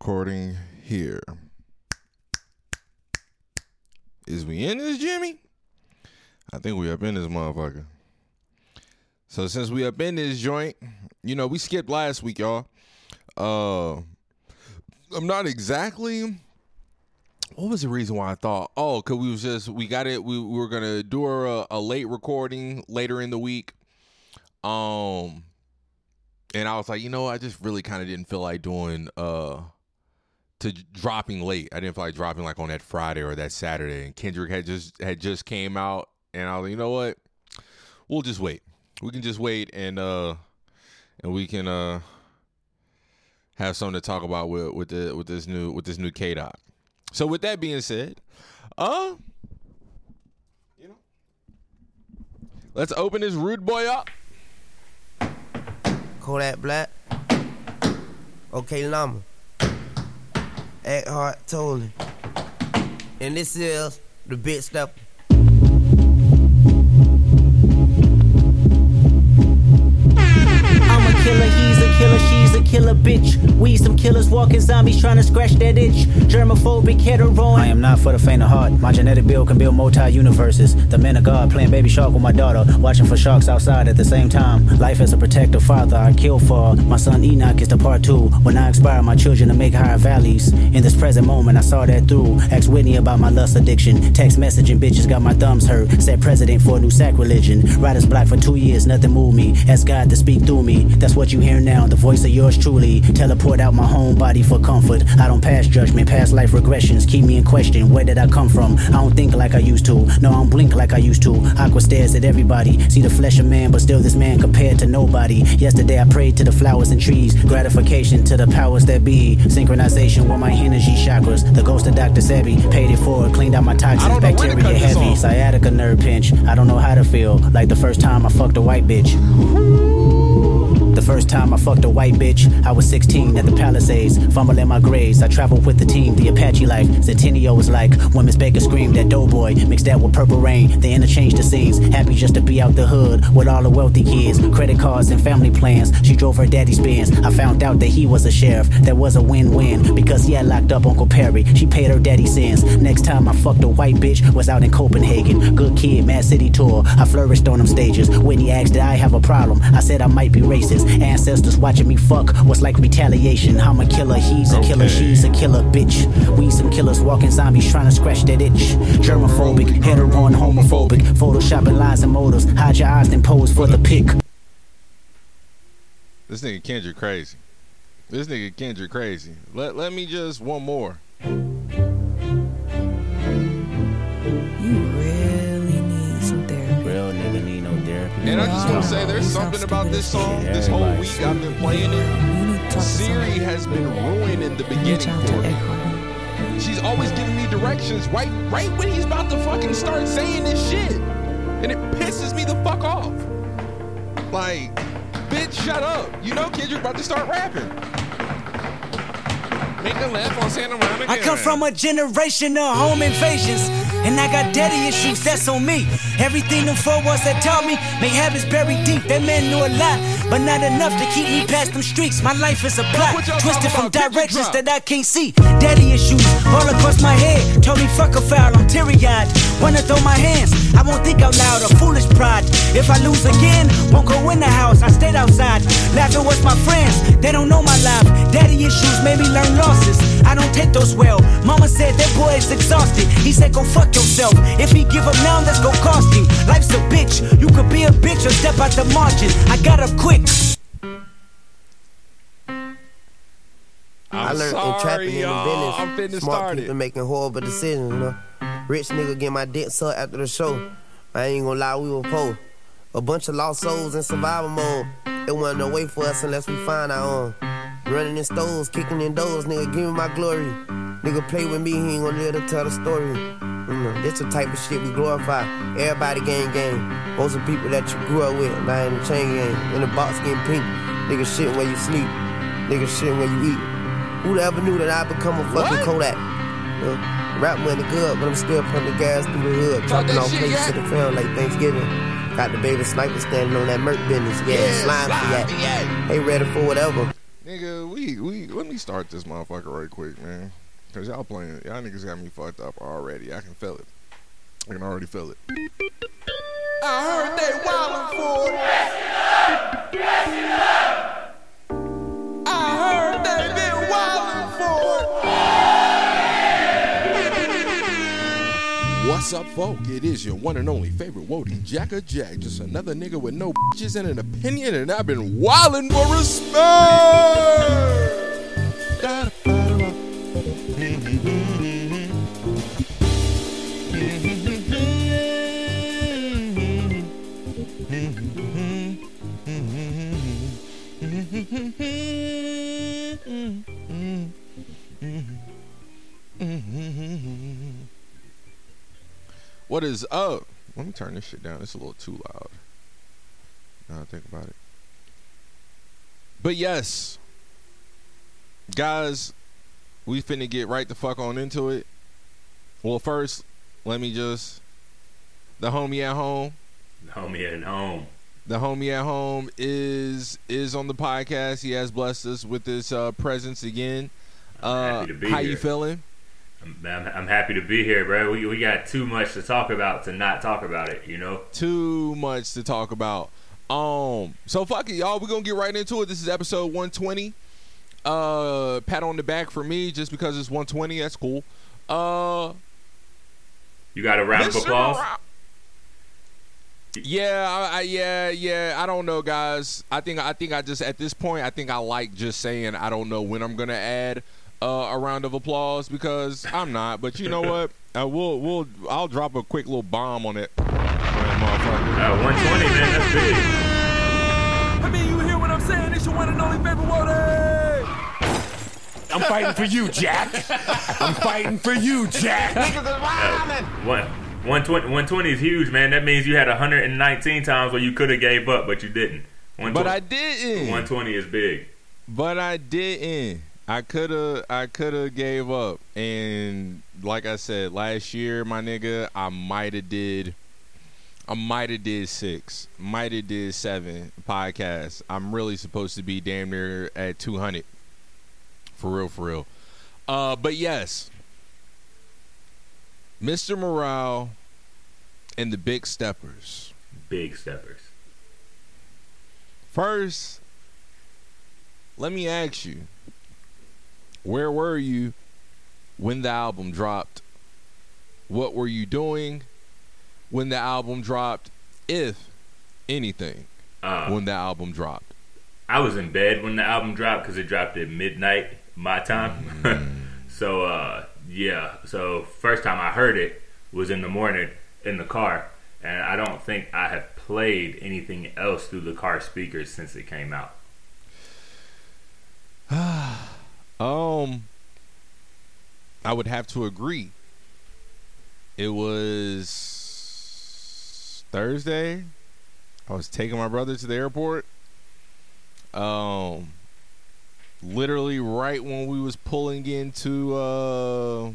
recording here. Is we in this, Jimmy? I think we up in this motherfucker. So since we up in this joint, you know, we skipped last week, y'all. Uh I'm not exactly what was the reason why I thought? Oh, cause we was just we got it. We, we were gonna do a, a late recording later in the week. Um and I was like, you know, I just really kind of didn't feel like doing uh to dropping late. I didn't feel like dropping like on that Friday or that Saturday. And Kendrick had just had just came out, and I was like, you know what? We'll just wait. We can just wait and uh and we can uh have something to talk about with with the with this new with this new K dot. So with that being said, uh you know, let's open this rude boy up. Kodak Black. Okay, Llama. Act hard, totally. And this is the big step. I'm a killer, he's a killer, killer bitch. We some killers walking zombies trying to scratch that itch. Germophobic, hetero. I am not for the faint of heart. My genetic build can build multi universes. The man of God playing baby shark with my daughter, watching for sharks outside at the same time. Life as a protective father, I kill for. My son Enoch is the part two. When I inspire my children to make higher valleys. In this present moment, I saw that through. Asked Whitney about my lust addiction. Text messaging bitches got my thumbs hurt. Set president for a new sacrilege. Writer's block for two years, nothing moved me. Ask God to speak through me. That's what you hear now, the voice of yours truly. Teleport out my home body for comfort. I don't pass judgment, past life regressions. Keep me in question, where did I come from? I don't think like I used to. No, I don't blink like I used to. Aqua stares at everybody. See the flesh of man, but still this man compared to nobody. Yesterday I prayed to the flowers and trees. Gratification to the powers that be. Synchronization with my energy chakras. The ghost of Dr. Sebi paid it forward, cleaned out my toxins. don't know when to Bacteria heavy, sciatica nerve pinch. I don't know how to feel. Like the first time I fucked a white bitch. The first time I fucked a white bitch, I was 16 at the Palisades, fumbling my grades. I traveled with the team, the Apache life. Centennial was like when Miss Baker screamed at Doughboy, mixed that with Purple Rain. They interchanged the scenes, happy just to be out the hood with all the wealthy kids, credit cards and family plans. She drove her daddy's Benz. I found out that he was a sheriff. That was a win-win because he had locked up Uncle Perry. She paid her daddy sins. Next time I fucked a white bitch was out in Copenhagen. Good kid, Mad City tour. I flourished on them stages. Whitney asked, did I have a problem? I said I might be racist. Ancestors watching me fuck was like retaliation. I'm a killer, he's a killer, she's a killer bitch. We some killers walking zombies trying to scratch that itch. Germophobic, hetero and homophobic. Photoshopping lies and motives. Hide your eyes then pose for the pic. This nigga Kendrick crazy. This nigga Kendrick crazy. Let let me just one more. And I just want to say there's something about this song. This whole week I've been playing it. You need to talk to Siri has been ruining the beginning for me. She's always giving me directions right right when he's about to fucking start saying this shit. And it pisses me the fuck off. Like, bitch, shut up. You know Kendrick about to start rapping. Make a laugh on Santa Monica. I come from a generation of home invasions. And I got daddy issues, that's on me. Everything them four walls that taught me, may habits buried deep. That man knew a lot, but not enough to keep me past them streets. My life is a plot, twisted from directions that I can't see. Daddy issues all across my head. Told me fuck a foul, I'm teary eyed. Wanna throw my hands, I won't think out loud or foolish pride. If I lose again, won't go in the house, I stayed outside. Laughing with my friends, they don't know my life. Daddy issues made me learn losses. I don't take those well. Mama said that boy is exhausted. He said go fuck yourself. If he give up now, that's gonna cost him. Life's a bitch. You could be a bitch or step out the margin. I got up quick. I learned sorry, in trapping in the y'all. I'm business. finna Smart start people it. making horrible decisions, you know. Rich nigga get my dick sucked after the show. I ain't gonna lie, we were poor. A bunch of lost souls in survival mode. It wasn't no way for us unless we find our own. Running in stores, kicking in doors, nigga, give me my glory. Nigga play with me, he ain't gonna live to tell the story. Know, this the type of shit we glorify. Everybody gang gang. Most of the people that you grew up with, now in the chain gang. In the box getting pink. Nigga shit where you sleep. Nigga shit where you eat. Who'd ever knew that I'd become a fucking What? Kodak? Know, rap money good, but I'm still pumping gas through the hood. Dropping off places yeah. to the film like Thanksgiving. Got the baby sniper standing on that Merc business. Yeah, slime for slime for that. Ain't ready for whatever. Nigga, we we let me start this motherfucker right quick, man. Cause y'all playing, y'all niggas got me fucked up already. I can feel it. I can already feel it. I heard they wildin' for it. I What's up, folk? It is your one and only favorite Wody Jacka Jack. Just another nigga with no bitches and an opinion, and I've been wildin' for respect. What is up? Let me turn this shit down. It's a little too loud. Now I think about it. But yes, guys, we finna get right the fuck on into it. Well, first, let me just the homie at home. The homie at home. The homie at home is is on the podcast. He has blessed us with his uh, presence again. Uh, happy to be how you feeling? I'm, I'm, happy to be here, bro. We, we got too much to talk about to not talk about it, you know? too much to talk about. Um, so fuck it, y'all. We're gonna get right into it. This is episode 120. Uh, pat on the back for me just because it's 120. That's cool. Uh, You got a round of applause? Yeah, I, I, yeah, yeah. I don't know, guys. I think I think I just at this point I think I like just saying I don't know when I'm gonna add uh, a round of applause because I'm not. But you know what? Uh, we'll we'll I'll drop a quick little bomb on it. on that motherfucker. Uh, 120, man, that's big. I mean, you hear what I'm saying? It's your one and only favorite Wody. I'm fighting for you, Jack. I'm fighting for you, Jack. One, 120, 120 is huge, man. That means you had 119 times where you could have gave up, but you didn't. But I didn't. 120 is big. But I didn't. I coulda I coulda gave up. And like I said, last year, my nigga, I might have did I might have did six. Might have did seven podcasts. I'm really supposed to be damn near at two hundred. For real, for real. Uh but yes. Mr. Morale and the Big Steppers. Big steppers. First, let me ask you, where were you when the album dropped? What were you doing when the album dropped, if anything, Uh, when the album dropped? I was in bed when the album dropped because it dropped at midnight my time. so uh, yeah, so first time I heard it was in the morning in the car, and I don't think I have played anything else through the car speakers since it came out. Um, I would have to agree. It was Thursday. I was taking my brother to the airport. Um, literally right when we was pulling into, uh,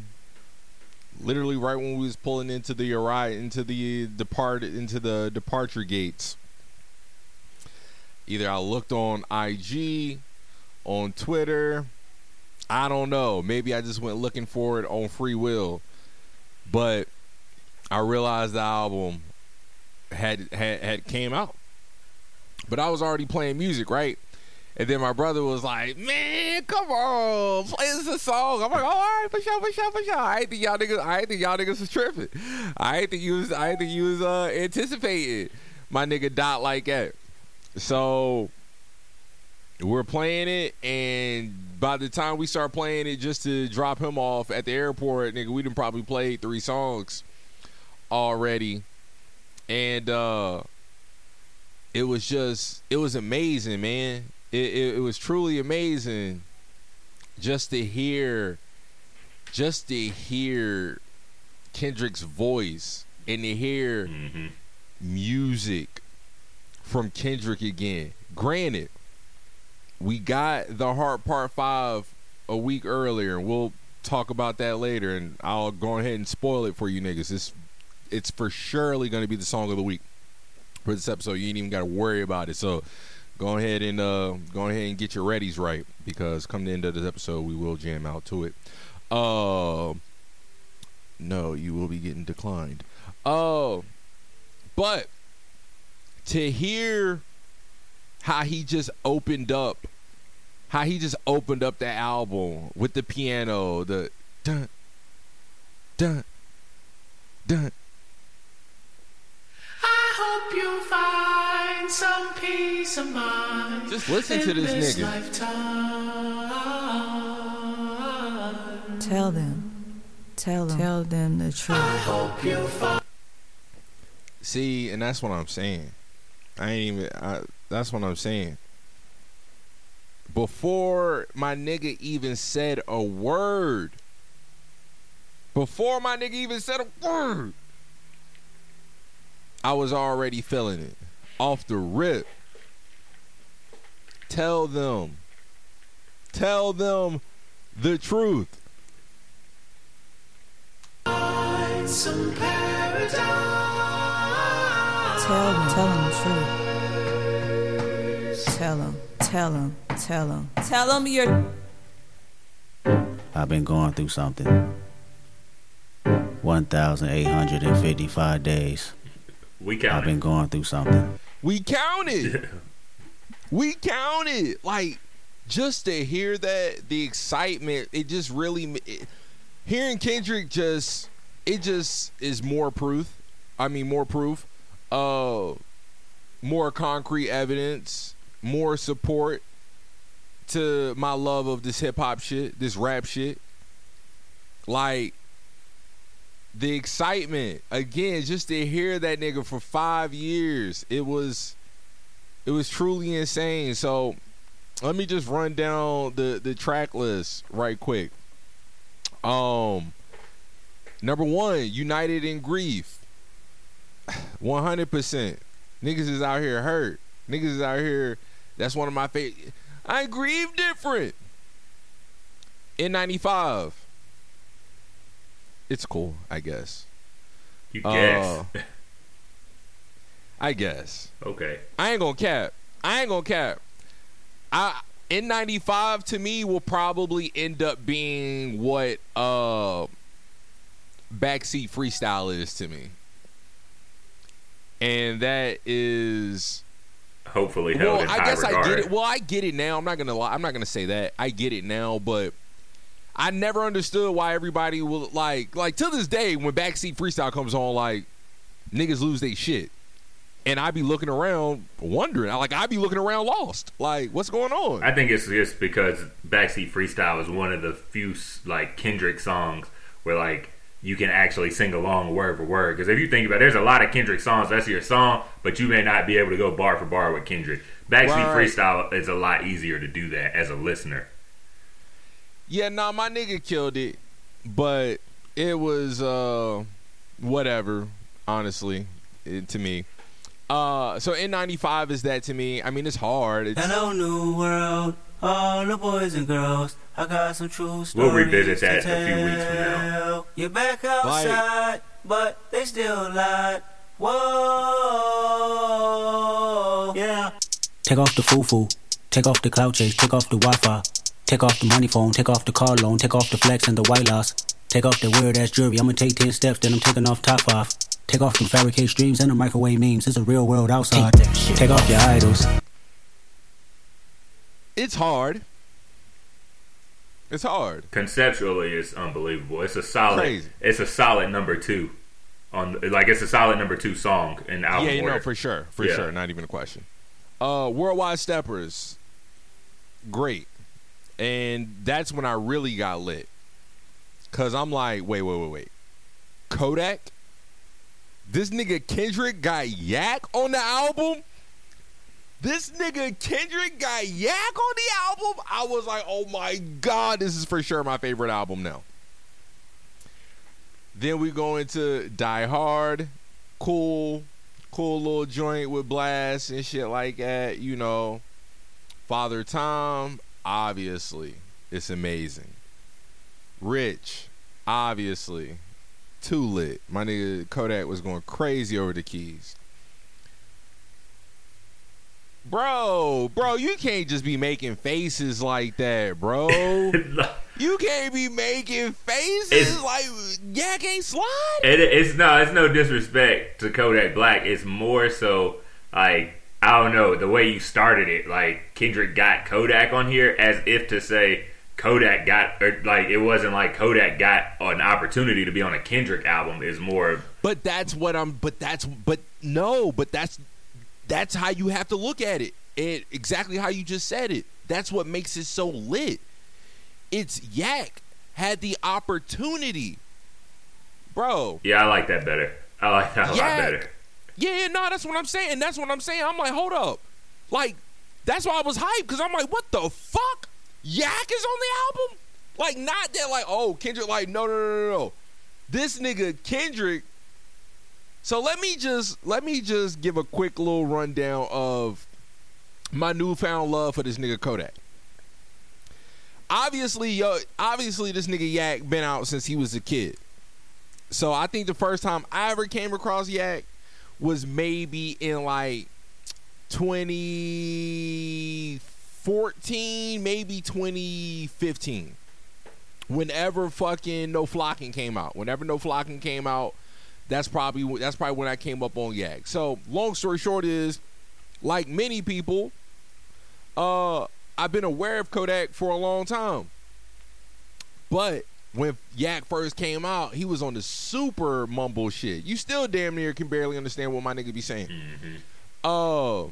literally right when we was pulling into the arrive into the depart into the departure gates. Either I looked on IG, on Twitter. I don't know. Maybe I just went looking for it on free will. But I realized the album had had had came out. But I was already playing music, right? And then my brother was like, "Man, come on, play us a song." I'm like, "All right, for sure, for sure, for sure." I think y'all niggas, I think y'all niggas was tripping. I think you was, I think you was uh, anticipating my nigga dot like that. So we're playing it, and by the time we start playing it, just to drop him off at the airport, nigga, we done probably played three songs already, and uh, it was just, it was amazing, man. It, it, it was truly amazing, just to hear, just to hear Kendrick's voice and to hear hmm music from Kendrick again. Granted, we got the Heart Part 5 a week earlier, and we'll talk about that later, and I'll go ahead and spoil it for you niggas. It's, it's for surely going to be the song of the week for this episode. You ain't even got to worry about it. So go ahead and uh, go ahead and get your readies right because come the end of this episode, we will jam out to it. Uh, no, you will be getting declined. Uh, but to hear how he just opened up, how he just opened up the album with the piano, the dun dun dun. I hope you find some peace of mind. Just listen to in this nigga. lifetime. Tell them. Tell them. Tell them the truth. Hope you find. See, and that's what I'm saying. I ain't even. I, that's what I'm saying. Before my nigga even said a word. Before my nigga even said a word. I was already feeling it. Off the rip. Tell them. Tell them the truth. Some paradise. Tell them. Tell them the truth. Tell them. Tell them. Tell them. Tell them you're. I've been going through something. 1,855 days. We counted. I've been going through something. We counted. we counted. Like just to hear that, the excitement, it just really it, hearing Kendrick just it just is more proof. I mean, more proof. Uh, more concrete evidence, more support to my love of this hip hop shit, this rap shit. Like the excitement again, just to hear that nigga for five years, it was it was truly insane. So let me just run down the the track list right quick. Um, number one, United in Grief, one hundred percent. Niggas is out here hurt. Niggas is out here. That's one of my favorite. I grieve different. N95, it's cool, I guess. You Uh, guess. I guess. okay. I ain't gonna cap. I ain't gonna cap. I N95 to me will probably end up being what uh backseat freestyle is to me, and that is Hopefully held well. in I high guess regard. I get it. Well, I get it now. I'm not gonna lie. I'm not gonna say that. I get it now, but. I never understood why everybody will like like to this day when backseat freestyle comes on like niggas lose their shit and I'd be looking around wondering. Like I'd be looking around lost. Like what's going on? I think it's just because Backseat Freestyle is one of the few like Kendrick songs where like you can actually sing along word for word. Because if you think about, it, there's a lot of Kendrick songs that's your song, but you may not be able to go bar for bar with Kendrick. Backseat Right. Freestyle is a lot easier to do that as a listener. yeah, nah, my nigga killed it, but it was uh whatever. Honestly, it, to me. Uh, so N95 is that to me? I mean, it's hard. It's, Hello, new world, all the boys and girls. I got some true stories. We'll revisit to that a few weeks from now. tell. You're back outside, but they still lied. Whoa, yeah. Take off the foo-foo. Take off the cloud chase. Take off the Wi-Fi. Take off the money phone. Take off the car loan. Take off the flex and the white loss. Take off the weird ass jewelry. I'ma take 10 steps, then I'm taking off top five. Take off the fabricate streams and the microwave memes. It's a real world outside. Take, Take off your idols. It's hard. It's hard. Conceptually, it's unbelievable. It's a solid. Crazy. It's a solid number two on like it's a solid number two song in the album yeah, you know, for sure, for Yeah. sure, not even a question. Uh, Worldwide Steppers, great, and that's when I really got lit. Cause I'm like, wait, wait, wait, wait, Kodak, this nigga Kendrick got Yak on the album. This nigga Kendrick got Yak on the album. I was like, oh my god, this is for sure my favorite album now. Then we go into Die Hard, cool, cool little joint with Blxst and shit like that. You know, Father Time, obviously, it's amazing. Rich, obviously, too lit. My nigga Kodak was going crazy over the keys. Bro, bro, you can't just be making faces like that, bro. you can't be making faces It's- like Yak ain't slide. It, it's no, it's no disrespect to Kodak Black. It's more so like I don't know the way you started it. Like Kendrick got Kodak on here as if to say Kodak got or like it wasn't like Kodak got an opportunity to be on a Kendrick album. Is more But that's what I'm. But that's. But no. But that's. That's how you have to look at it. And exactly how you just said it. That's what makes it so lit. It's Yak had the opportunity, bro. yeah. I like that better. I like that a lot better. Yeah, yeah, no, that's what I'm saying. That's what I'm saying. I'm like, hold up, like that's why I was hyped because I'm like, what the fuck? Yak is on the album. Like, not that like, oh, Kendrick. Like, no, no, no, no, no. This nigga Kendrick so let me just let me just give a quick little rundown of my newfound love for this nigga Kodak. Obviously, yo, obviously this nigga Yak been out since he was a kid. So I think the first time I ever came across Yak was maybe in like 2014, maybe 2015. Whenever fucking No Flocking came out. Whenever No Flocking came out, that's probably that's probably when I came up on Yak. So long story short is, like many people, uh, I've been aware of Kodak for a long time. But when Yak first came out, he was on the super mumble shit. You still damn near can barely understand what my nigga be saying. Uh,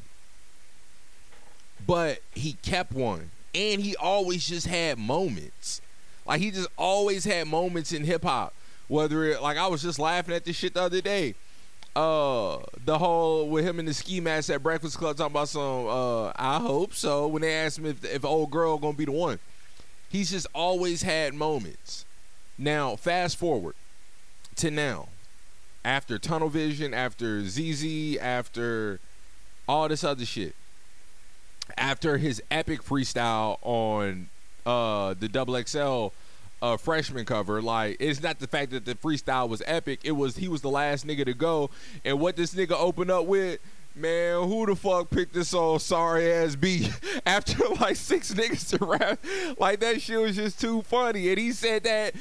but he kept one, and he always just had moments. Like he just always had moments in hip hop. Whether it like I was just laughing at this shit the other day. Uh, the whole with him in the ski mask at Breakfast Club talking about some. Uh, I hope so. When they asked him if if old girl gonna be the one, he's just always had moments. Now fast forward to now, after Tunnel Vision, after ZEZE, after all this other shit, after his epic freestyle on uh the double XL uh freshman cover, like it's not the fact that the freestyle was epic, it was he was the last nigga to go. And what this nigga opened up with, man, who the fuck picked this old sorry ass beat after like six niggas to rap? Like that shit was just too funny. And he said that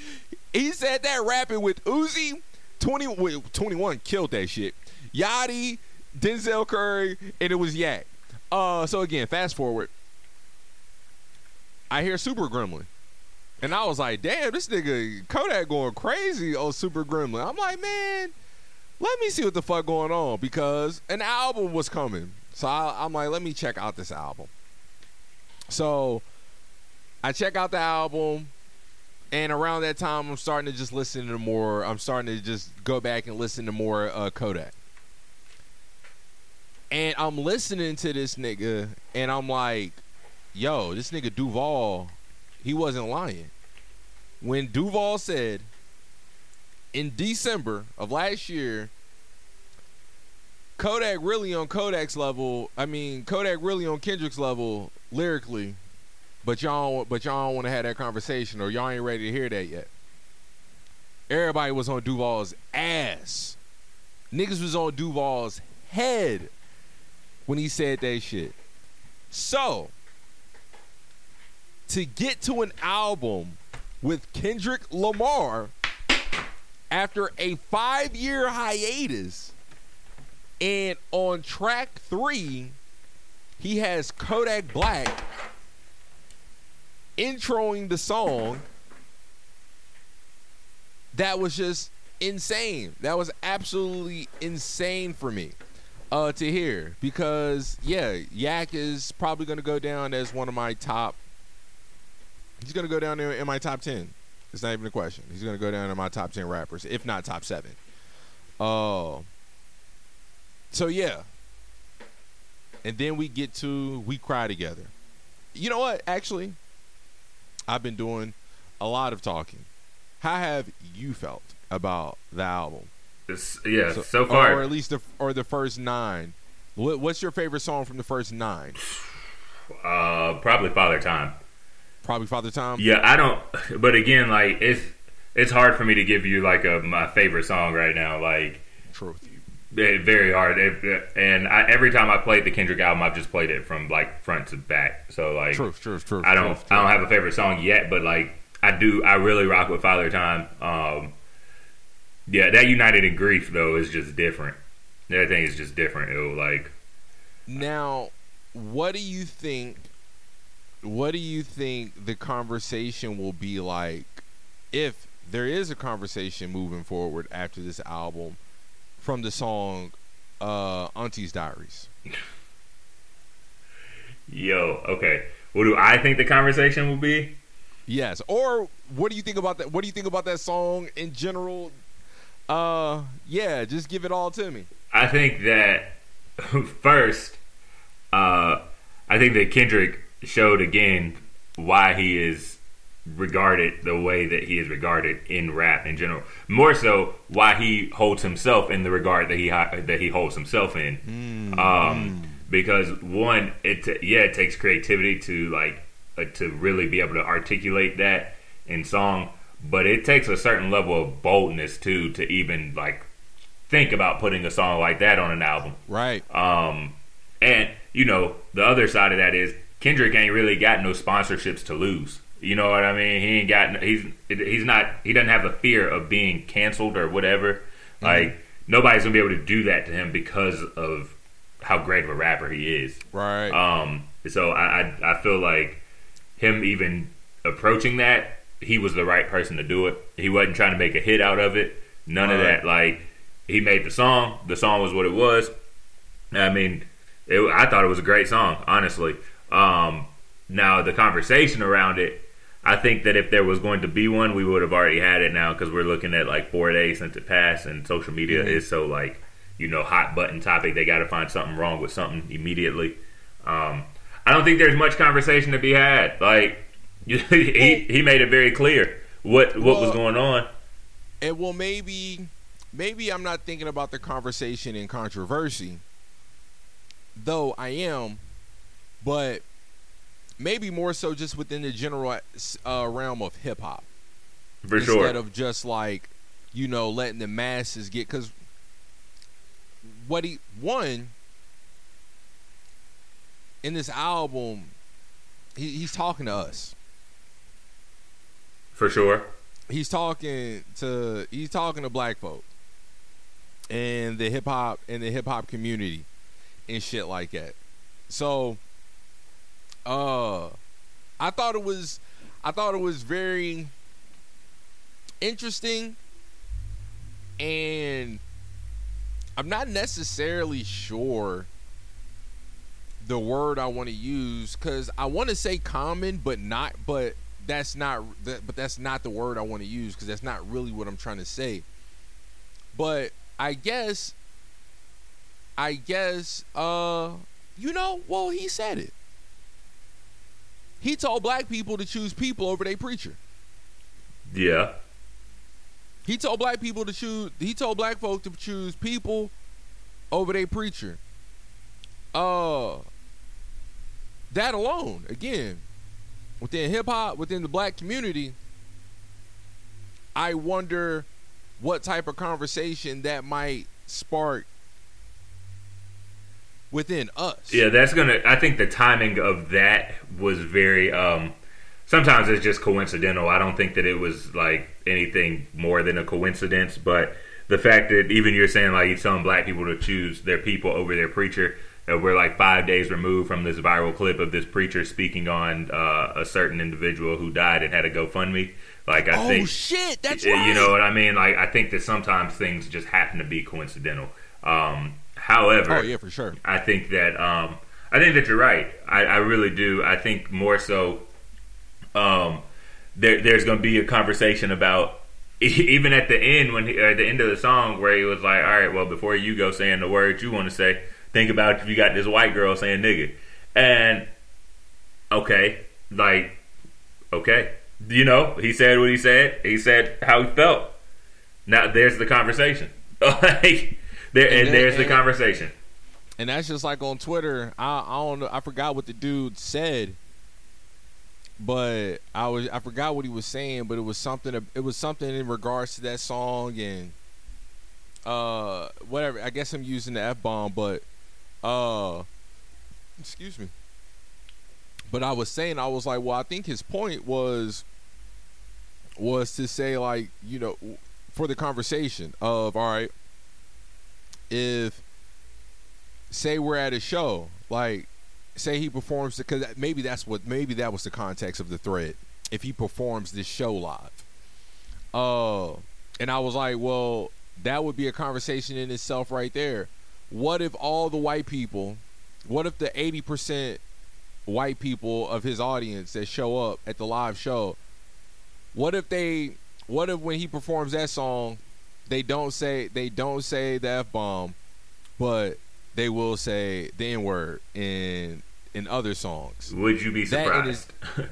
he said that rapping with Uzi, 20 wait, 21 killed that shit. Yachty, Denzel Curry, and it was Yak. Uh, so again, fast forward. I hear Super Gremlin. And I was like, damn, this nigga Kodak going crazy on Super Gremlin. I'm like, man, let me see what the fuck going on because an album was coming. So I, I'm like, let me check out this album. So I check out the album, and around that time, I'm starting to just listen to more. I'm starting to just go back and listen to more uh, Kodak. And I'm listening to this nigga, and I'm like, yo, this nigga Duval, he wasn't lying. When Duval said in December of last year, Kodak really on Kodak's level, I mean, Kodak really on Kendrick's level lyrically, but y'all but y'all don't want to have that conversation or y'all ain't ready to hear that yet. Everybody was on Duval's ass. Niggas was on Duval's head when he said that shit. So, to get to an album with Kendrick Lamar after a five year hiatus, and on track three, he has Kodak Black introing the song. That was just insane. That was absolutely insane for me uh, to hear because yeah, Yak is probably going to go down as one of my top. He's going to go down there in my top ten. It's not even a question. He's going to go down in my top ten rappers, if not top seven. Uh, so yeah, and then we get to we cry together. You know what? Actually, I've been doing a lot of talking. How have you felt about the album? It's, yeah, so, far, or at least the or the first nine. What, what's your favorite song from the first nine? uh, probably Father Time. Probably Father Time. Yeah, I don't. But again, like it's it's hard for me to give you like a my favorite song right now. Like Truth. very hard. It- and I, every time I played the Kendrick album, I've just played it from like front to back. So like, Truth, truth, truth. I don't truth, I don't have a favorite song yet, but like I do I really rock with Father Time. Um, yeah, that United in Grief though is just different. That thing is just different. It will like Now, what do you think? What do you think the conversation will be like if there is a conversation moving forward after this album from the song uh, "Auntie's Diaries"? yo, okay. What do I think the conversation will be? Yes. Or what do you think about that? What do you think about that song in general? Uh, yeah, just give it all to me. I think that first, uh, I think that Kendrick showed again why he is regarded the way that he is regarded in rap in general. More so, why he holds himself in the regard that he that he holds himself in. Um, because one, it t- yeah, it takes creativity to like uh, to really be able to articulate that in song, but it takes a certain level of boldness too to even like think about putting a song like that on an album. Right. Um, and you know, the other side of that is Kendrick ain't really got no sponsorships to lose. You know what I mean? He ain't got. He's he's not. He doesn't have the fear of being canceled or whatever. Like nobody's gonna be able to do that to him because of how great of a rapper he is. Right. Um, so I, I I feel like him even approaching that, he was the right person to do it. He wasn't trying to make a hit out of it. None of that. Like he made the song. The song was what it was. I mean, it, I thought it was a great song, honestly. Um, now the conversation around it, I think that if there was going to be one, we would have already had it now because we're looking at like four days since it passed, and social media is so like you know hot button topic. They got to find something wrong with something immediately. Um, I don't think there's much conversation to be had. Like he he made it very clear what what was going on. And well, maybe, maybe I'm not thinking about the conversation and controversy, though I am, but maybe more so just within the general uh, realm of hip hop For instead sure. of just like you know letting the masses get because what he one in this album he, he's talking to us For sure. he's talking to he's talking to black folk and the hip hop and the hip hop community and shit like that. So uh I thought it was I thought it was very interesting and I'm not necessarily sure the word I want to use cuz I want to say common but not but that's not but that's not the word I want to use cuz that's not really what I'm trying to say. But I guess I guess uh you know, well he said it. He told black people to choose people over their preacher. Yeah. He told black people to choose. He told black folk to choose people over their preacher. Uh, that alone, again, within hip hop, within the black community, I wonder what type of conversation that might spark within us. Yeah, that's gonna. I think the timing of that was very. um Sometimes it's just coincidental. I don't think that it was like anything more than a coincidence. But the fact that even you're saying like you're telling black people to choose their people over their preacher. Uh, we're like five days removed from this viral clip of this preacher speaking on uh, a certain individual who died and had a GoFundMe. Like I oh think shit, that's Y- right. You know what I mean? Like I think that sometimes things just happen to be coincidental. Um, however, Oh yeah, for sure. I think that um, I think that you're right. I, I really do. I think more so. Um, there, there's going to be a conversation about even at the end when he, at the end of the song where he was like, "All right, well, before you go saying the words you want to say, think about if you got this white girl saying nigga," and okay, like okay, you know, he said what he said. He said how he felt. Now there's the conversation. like there, and, And then- there's the and- conversation. And that's just like on Twitter. I, I don't know. I forgot what the dude said, but I was I forgot what he was saying. But it was something. It was something in regards to that song, and uh whatever. I guess I'm using the f bomb, but uh, excuse me. But I was saying, I was like, well, I think his point was was to say like, you know, for the conversation of all right, if say we're at a show, like say he performs because maybe that's what maybe that was the context of the thread. If he performs this show live, uh, and I was like, well, that would be a conversation in itself right there. What if all the white people, what if the eighty percent white people of his audience that show up at the live show, what if they, what if when he performs that song, they don't say they don't say the f bomb, but they will say the n word in in other songs. Would you be surprised? is-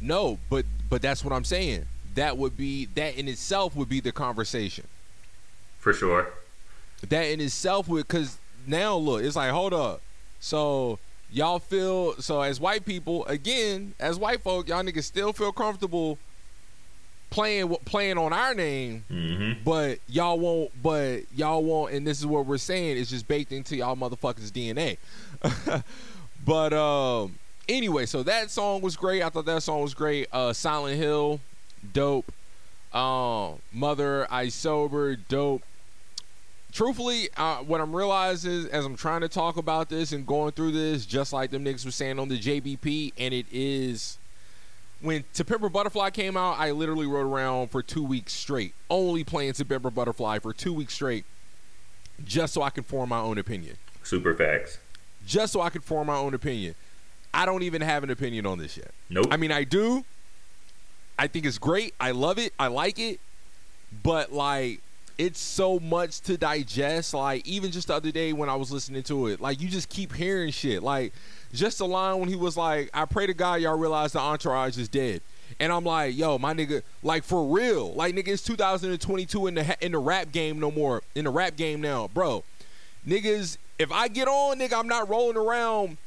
No, but but that's what I'm saying. That would be that in itself would be the conversation. For sure. That in itself would because now look, it's like hold up. So y'all feel so as white people again as white folk, y'all niggas still feel comfortable playing playing on our name, Mm-hmm. but y'all won't. But y'all won't. And this is what we're saying. It's just baked into y'all motherfuckers' DNA. but um, anyway, so that song was great. I thought that song was great. Uh, Silent Hill, dope. Um, Mother I Sober, dope. Truthfully, uh, what I'm realizing is, as I'm trying to talk about this and going through this, just like them niggas were saying on the JBP, and it is when To Pimp Butterfly came out, I literally rode around for two weeks straight, only playing To Pimp Butterfly for two weeks straight, just so I could form my own opinion. Super facts. Just so I could form my own opinion. I don't even have an opinion on this yet. Nope. I mean, I do. I think it's great. I love it. I like it. But like, it's so much to digest. Like, even just the other day when I was listening to it, like you just keep hearing shit. Like, just the line when he was like, "I pray to God y'all realize the entourage is dead." And I'm like, yo, my nigga, like for real, like nigga, it's 2022 in the in the rap game no more. In the rap game now, bro. Niggas, if I get on, nigga, I'm not rolling around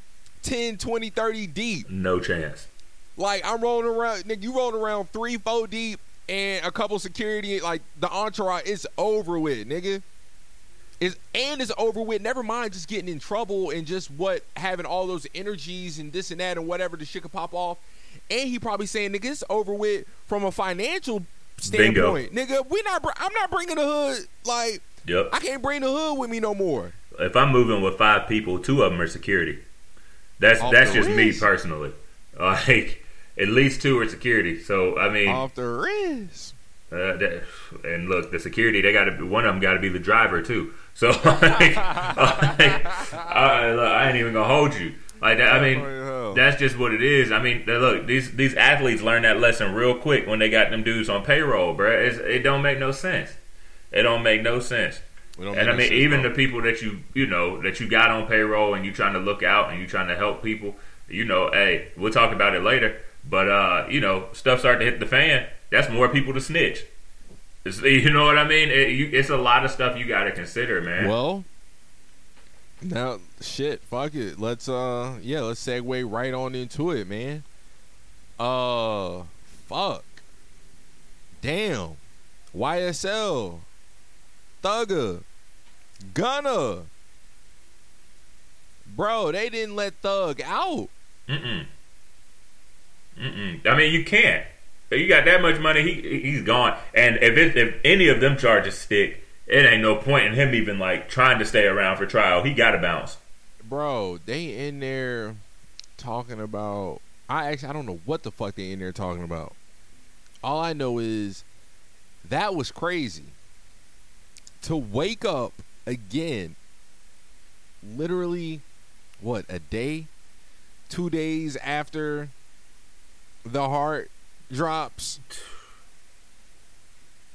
10, 20, 30 deep. No chance. Like I'm rolling around, nigga. You rolling around three, four deep, and a couple security. Like the entourage, it's over with, nigga. It's and it's over with. Never mind just getting in trouble and just what having all those energies and this and that and whatever the shit could pop off. And he probably saying, nigga, it's over with from a financial Bingo. standpoint, nigga. We not. br- I'm not bringing the hood. Like Yep. I can't bring the hood with me no more. If I'm moving with five people, two of them are security. That's Off that's just me personally. Like at least two are security. So I mean, Off the wrist. Uh, that, and look, the security they got to one of them got to be the driver too. So like, like, I, look, I ain't even gonna hold you like that. I mean, that's just what it is. I mean, look, these these athletes learn that lesson real quick when they got them dudes on payroll, bruh. It's, it don't make no sense. It don't make no sense. And I mean, sense, even bro. the people that you you know that you got on payroll and you trying to look out and you trying to help people, you know, hey, we'll talk about it later. But uh, you know, stuff start to hit the fan. That's more people to snitch. It's, you know what I mean? It, you, it's a lot of stuff you got to consider, man. Well, now shit, fuck it. Let's uh yeah, let's segue right on into it, man. Uh fuck. Damn. YSL. Thugger. Gunna. Bro, they didn't let Thug out. Mm-mm. Mm-mm. I mean, you can't. If you got that much money, he he's gone. And if it, if any of them charges stick, it ain't no point in him even like trying to stay around for trial. He got to bounce. Bro, they in there talking about I actually I don't know what the fuck they in there talking about. All I know is that was crazy. To wake up again literally what, a day? Two days after the heart drops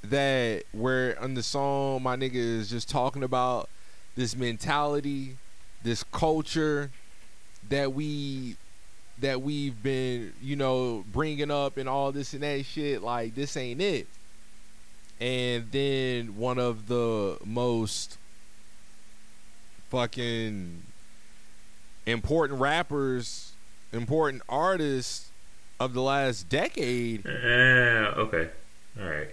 that where on the song my nigga is just talking about this mentality, this culture that we that we've been, you know, bringing up and all this and that shit. Like this ain't it. And then one of the most fucking important rappers, important artists of the last decade Uh, okay, all right.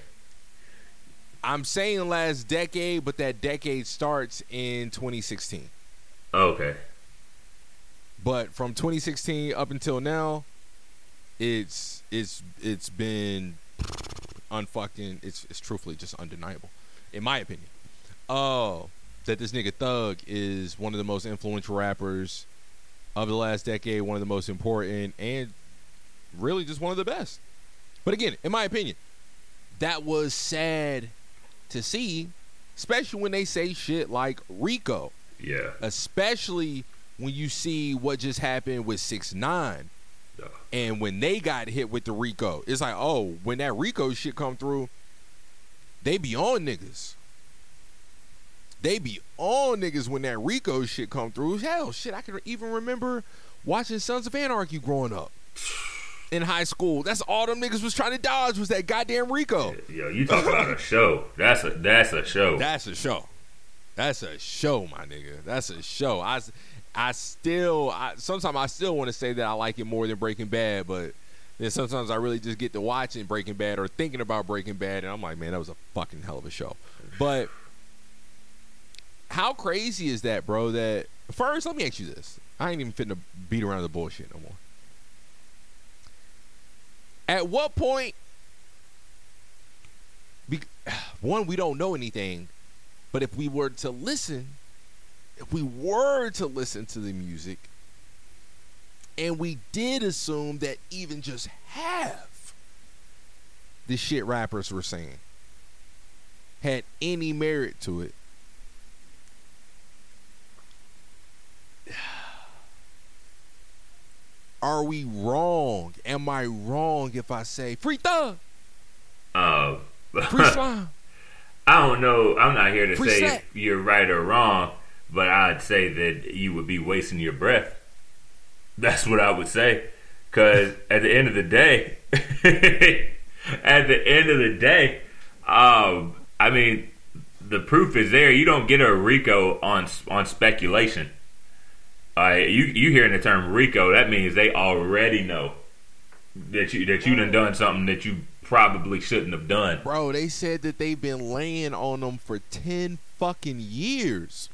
I'm saying last decade, but that decade starts in 2016. Okay. But from 2016 up until now, it's it's it's been unfucking. It's it's truthfully just undeniable, in my opinion. Uh, that this nigga Thug is one of the most influential rappers of the last decade, one of the most important, and really just one of the best. But again, in my opinion, that was sad to see, especially when they say shit like Rico. Yeah. especially when you see what just happened with six nine and when they got hit with the rico. It's like oh when that rico shit come through they be on niggas. They be on niggas when that rico shit come through. Hell shit i can even remember watching sons of anarchy growing up in high school that's all them niggas was trying to dodge was that goddamn rico Yo, you talk about a show. That's a that's a show. That's a show. That's a show, my nigga. That's a show. I, I still, I, sometimes I still want to say that I like it more than Breaking Bad, but then sometimes I really just get to watching Breaking Bad or thinking about Breaking Bad, and I'm like, man, that was a fucking hell of a show. But how crazy is that, bro? That first, let me ask you this. I ain't even fitting to beat around the bullshit no more. At what point? Be, one, we don't know anything, but if we were to listen, if we were to listen to the music, and we did assume that even just half the shit rappers were saying had any merit to it, are we wrong? Am I wrong if I say free thug, Uh, free slime? I don't know. I'm not here to Free say set. if you're right or wrong, but I'd say that you would be wasting your breath. That's what I would say. Because at the end of the day, at the end of the day, um, I mean, the proof is there. You don't get a RICO on on speculation. Uh, you you hearing the term RICO? That means they already know that you that you done done something that you probably shouldn't have done. Bro, they said that they've been laying on them for 10 fucking years.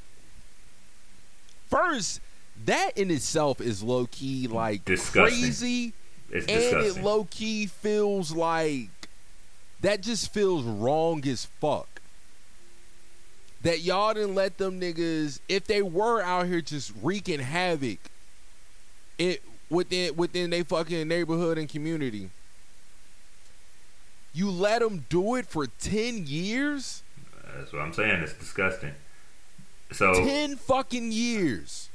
First, that in itself is low key like Disgusting. crazy. It's and disgusting. it low key feels like that just feels wrong as fuck. That y'all didn't let them niggas, if they were out here just wreaking havoc, it within within their fucking neighborhood and community. You let them do it for ten years. That's what I'm saying. It's disgusting. So Ten fucking years.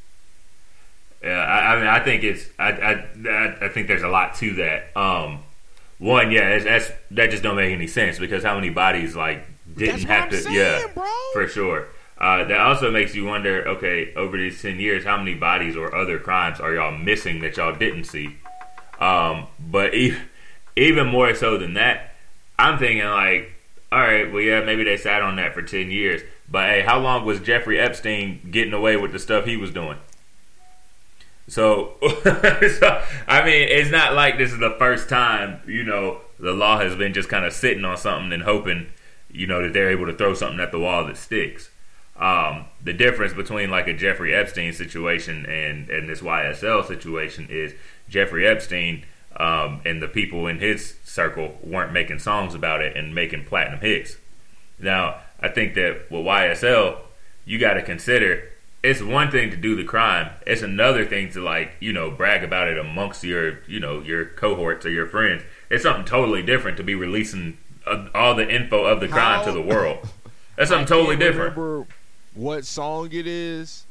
yeah, I, I mean, I think it's I, I I I think there's a lot to that. Um, one, yeah, it's, that's that just don't make any sense because how many bodies like didn't That's have to? saying, yeah, bro. for sure. Uh, that also makes you wonder. Okay, over these ten years, how many bodies or other crimes are y'all missing that y'all didn't see? Um, but e- even more so than that, I'm thinking like, all right, well, yeah, maybe they sat on that for ten years, but hey, how long was Jeffrey Epstein getting away with the stuff he was doing? So, so, I mean, it's not like this is the first time, you know, the law has been just kind of sitting on something and hoping, you know, that they're able to throw something at the wall that sticks. Um, the difference between like a Jeffrey Epstein situation and, and this YSL situation is Jeffrey Epstein um, and the people in his circle weren't making songs about it and making platinum hits. Now, I think that with YSL, you got to consider it's one thing to do the crime. It's another thing to like you know brag about it amongst your you know your cohorts or your friends. It's something totally different to be releasing all the info of the crime How- to the world. That's something totally different. Remember what song it is?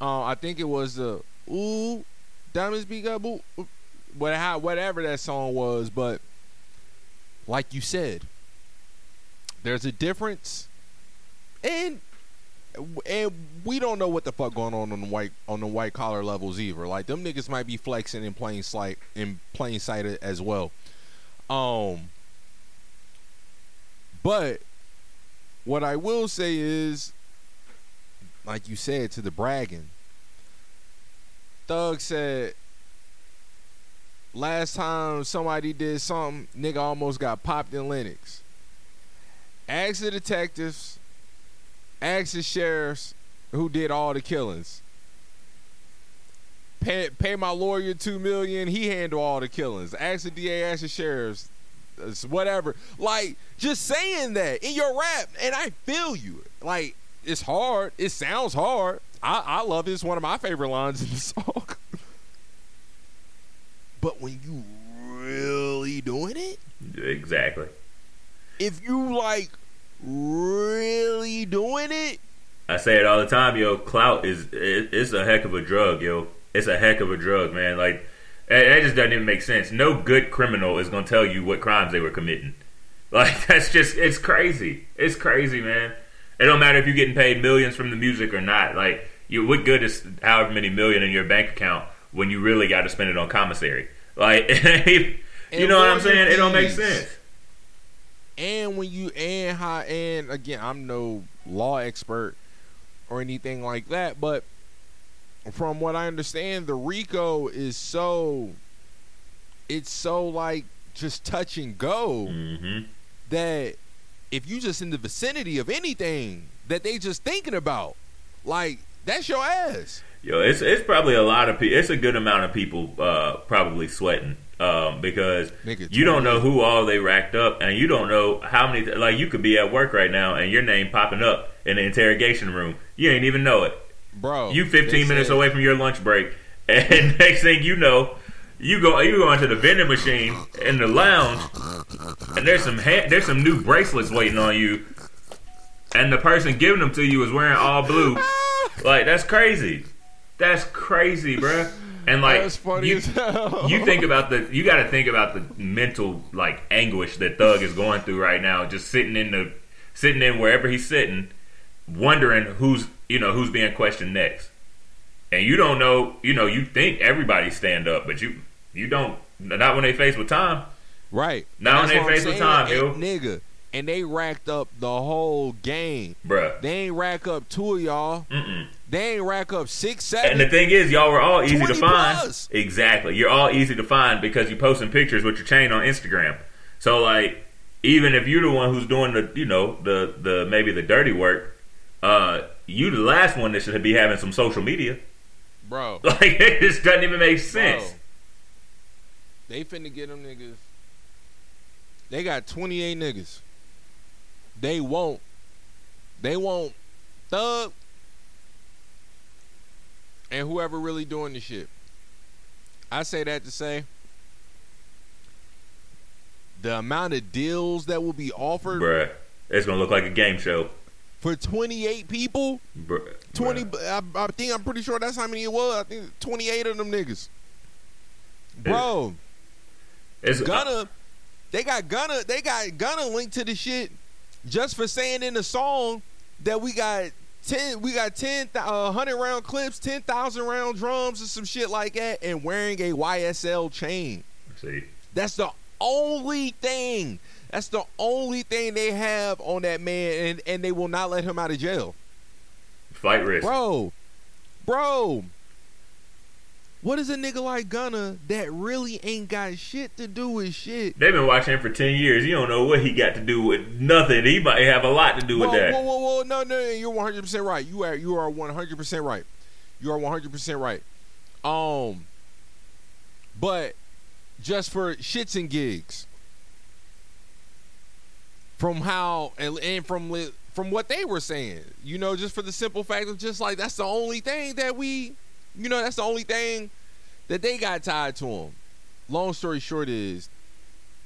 Uh, I think it was the "Ooh Diamonds Be Got Boo," what how whatever that song was. But like you said, there's a difference, and and we don't know what the fuck going on on the white on the white collar levels either. Like them niggas might be flexing in plain sight in plain sight as well. Um, but what I will say is, like you said, to the bragging. Thug said, last time somebody did something, nigga almost got popped in Lenox. Ask the detectives. Ask the sheriffs who did all the killings. Pay, pay my lawyer two million. He handle all the killings. Ask the DA. Ask the sheriffs. It's whatever. Like just saying that in your rap, and I feel you. Like it's hard. It sounds hard. I, I love it. It's one of my favorite lines in the song. but when you really doing it, Exactly. if you like really doing it, I say it all the time, yo. Clout is it, it's a heck of a drug, yo. It's a heck of a drug, man. Like that, just doesn't even make sense. No good criminal is gonna tell you what crimes they were committing. Like that's just it's crazy. It's crazy, man. It don't matter if you're getting paid millions from the music or not. Like you, what good is however many million in your bank account when you really got to spend it on commissary? Like you And know what I'm saying? It don't make sense. and when you and high and again, I'm no law expert or anything like that, but from what I understand, the RICO is so it's so like just touch and go hmm that if you just in the vicinity of anything that they just thinking about, like that's your ass. Yo, it's it's probably a lot of people. It's a good amount of people uh, probably sweating um, because Nigga, you don't know who all they racked up, and you don't know how many. Like you could be at work right now, and your name popping up in the interrogation room. You ain't even know it. Bro. You 15 minutes said- away from your lunch break, and next thing you know, you go you go into the vending machine in the lounge, and there's some ha- there's some new bracelets waiting on you, and the person giving them to you is wearing all blue. Like that's crazy. That's crazy, bro. And like funny you, as hell. you think about the you got to think about the mental like anguish that Thug is going through right now, just sitting in the sitting in wherever he's sitting, wondering who's you know who's being questioned next. And you don't know, you know, you think everybody stand up, but you you don't. Not when they face with time. Right. Now That's they face with time. Nigga. And they racked up the whole game. Bruh. They ain't rack up two of y'all. Mm-mm. They ain't rack up six, seven. And the thing is, y'all were all easy to find. plus. Exactly. You're all easy to find because you're posting pictures with your chain on Instagram. So like, even if you're the one who's doing the, you know, the the maybe the dirty work, uh, you the last one that should be having some social media. Bro. Like it just doesn't even make sense. Bro. They finna get them niggas. They got 28 niggas. They won't. They won't. Thug. And whoever really doing the shit. I say that to say the amount of deals that will be offered Bruh, it's gonna look like a game show. For 28 people. Bruh, 20 bruh. I, I think I'm pretty sure that's how many it was. I think 28 of them niggas. Bro, It's Gunna, they got Gunna, they got Gunna linked to the shit just for saying in the song that we got 10, we got 10, uh, 100 round clips, 10,000 round drums and some shit like that and wearing a YSL chain. See, That's the only thing. That's the only thing they have on that man and, and they will not let him out of jail. Fight risk. Bro, bro, what is a nigga like Gunna that really ain't got shit to do with shit? They've been watching him for ten years. You don't know what he got to do with nothing. He might have a lot to do with that. Whoa, whoa, whoa, no, no, no, you're 100 percent right. You are, you are 100 percent right. You are 100 percent right. Um, but just for shits and gigs, from how and, and from from what they were saying, you know, just for the simple fact of just like that's the only thing that we, you know, that's the only thing that they got tied to him. Long story short is,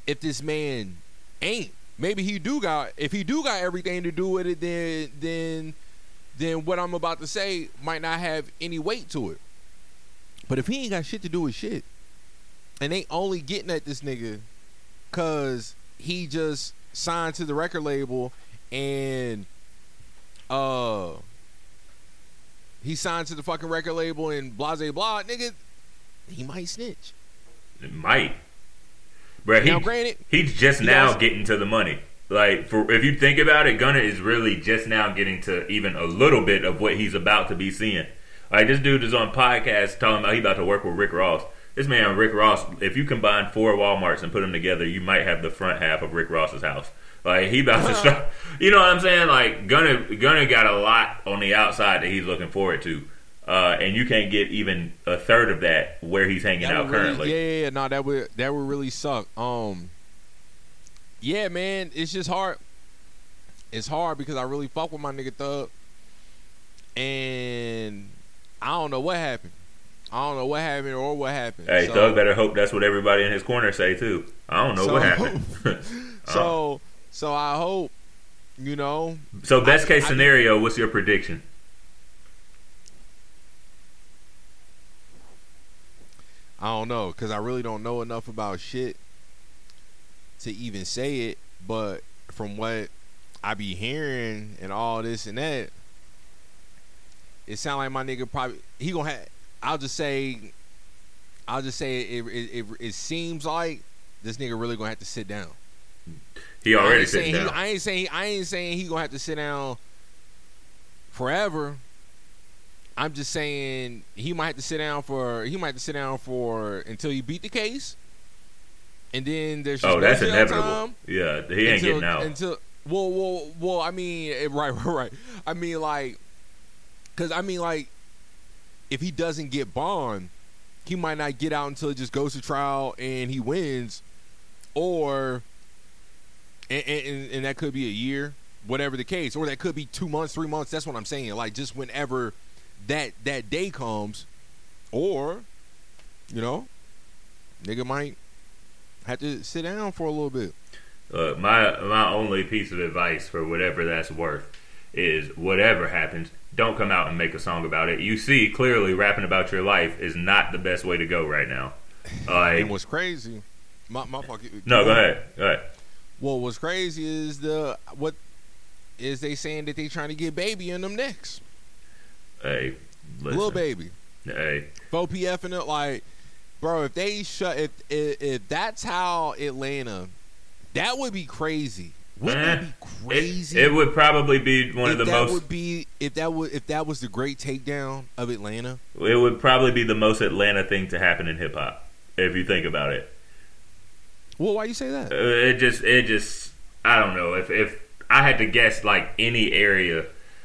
if this man ain't, maybe he do got, if he do got everything to do with it, then then then what I'm about to say might not have any weight to it. But if he ain't got shit to do with shit, and they only getting at this nigga cause he just signed to the record label and uh he signed to the fucking record label and blah blah blah, nigga, he might snitch. It might. Bro, he, Now, granted, he's just he now also- getting to the money. Like, for if you think about it, Gunna is really just now getting to even a little bit of what he's about to be seeing. Like, this dude is on podcast talking about he about to work with Rick Ross. This man Rick Ross. If you combine four WalMarts and put them together, you might have the front half of Rick Ross's house. Like he about to start. You know what I'm saying? Like Gunna, Gunna got a lot on the outside that he's looking forward to. Uh, and you can't get even a third of that where he's hanging That out really- currently. yeah, yeah, yeah, no, that would that would really suck. Um, yeah, man, it's just hard. It's hard because I really fuck with my nigga Thug, and I don't know what happened. I don't know what happened or what happened. Hey, So- Thug better hope that's what everybody in his corner say too. I don't know what happened. So, so I hope, you know, so best case I- scenario, what's your prediction? I don't know because I really don't know enough about shit to even say it. But from what I be hearing and all this and that, it sound like my nigga probably he gonna have. I'll just say, I'll just say it. It, it, it seems like this nigga really gonna have to sit down. He already sitting he- down. I ain't saying I ain't saying he gonna have to sit down forever. I'm just saying he might have to sit down for he might have to sit down for until you beat the case, and then there's oh, that's inevitable. time Yeah, he ain't until, getting out. until well, well, well. I mean, right, right, right. I mean, like, because I mean, like, if he doesn't get bond, he might not get out until it just goes to trial and he wins, or and, and, and that could be a year, whatever the case, or that could be two months, three months. That's what I'm saying. Like, just whenever that that day comes, or you know, nigga might have to sit down for a little bit. Uh, my my only piece of advice for whatever that's worth is whatever happens, don't come out and make a song about it. You see clearly rapping about your life is not the best way to go right now. Like, And what's crazy, my my fucking no, go ahead, go ahead. Well, what's crazy is the what is they saying that they trying to get baby in them next, Hey, listen. little baby, Hey, 4PF and it like, bro. If they shut if if, if that's how Atlanta, that would be crazy. Wouldn't that Eh, be crazy? It, it would probably be one if of the that most. would be if that would if that was the great takedown of Atlanta. It would probably be the most Atlanta thing to happen in hip hop, if you think about it. Well, why you say that? Uh, It just, it just, I don't know. If if I had to guess, like any area,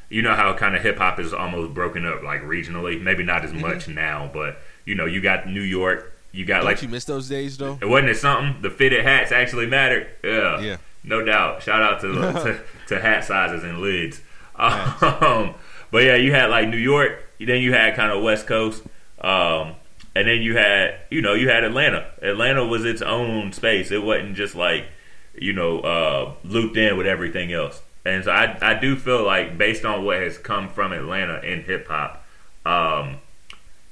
you know how kind of hip hop is almost broken up, like regionally. Maybe not as much now, but you know, you got New York, you got Don't like, you miss those days though? it wasn't it something? The fitted hats actually mattered. Yeah, Yeah. No doubt. Shout out to to, to hat sizes and lids. Um, but yeah, you had like New York. Then you had kind of West Coast. Um, and then you had, you know, you had Atlanta. Atlanta was its own space. It wasn't just like, you know, uh, looped in with everything else. And so I, I do feel like based on what has come from Atlanta in hip hop, um,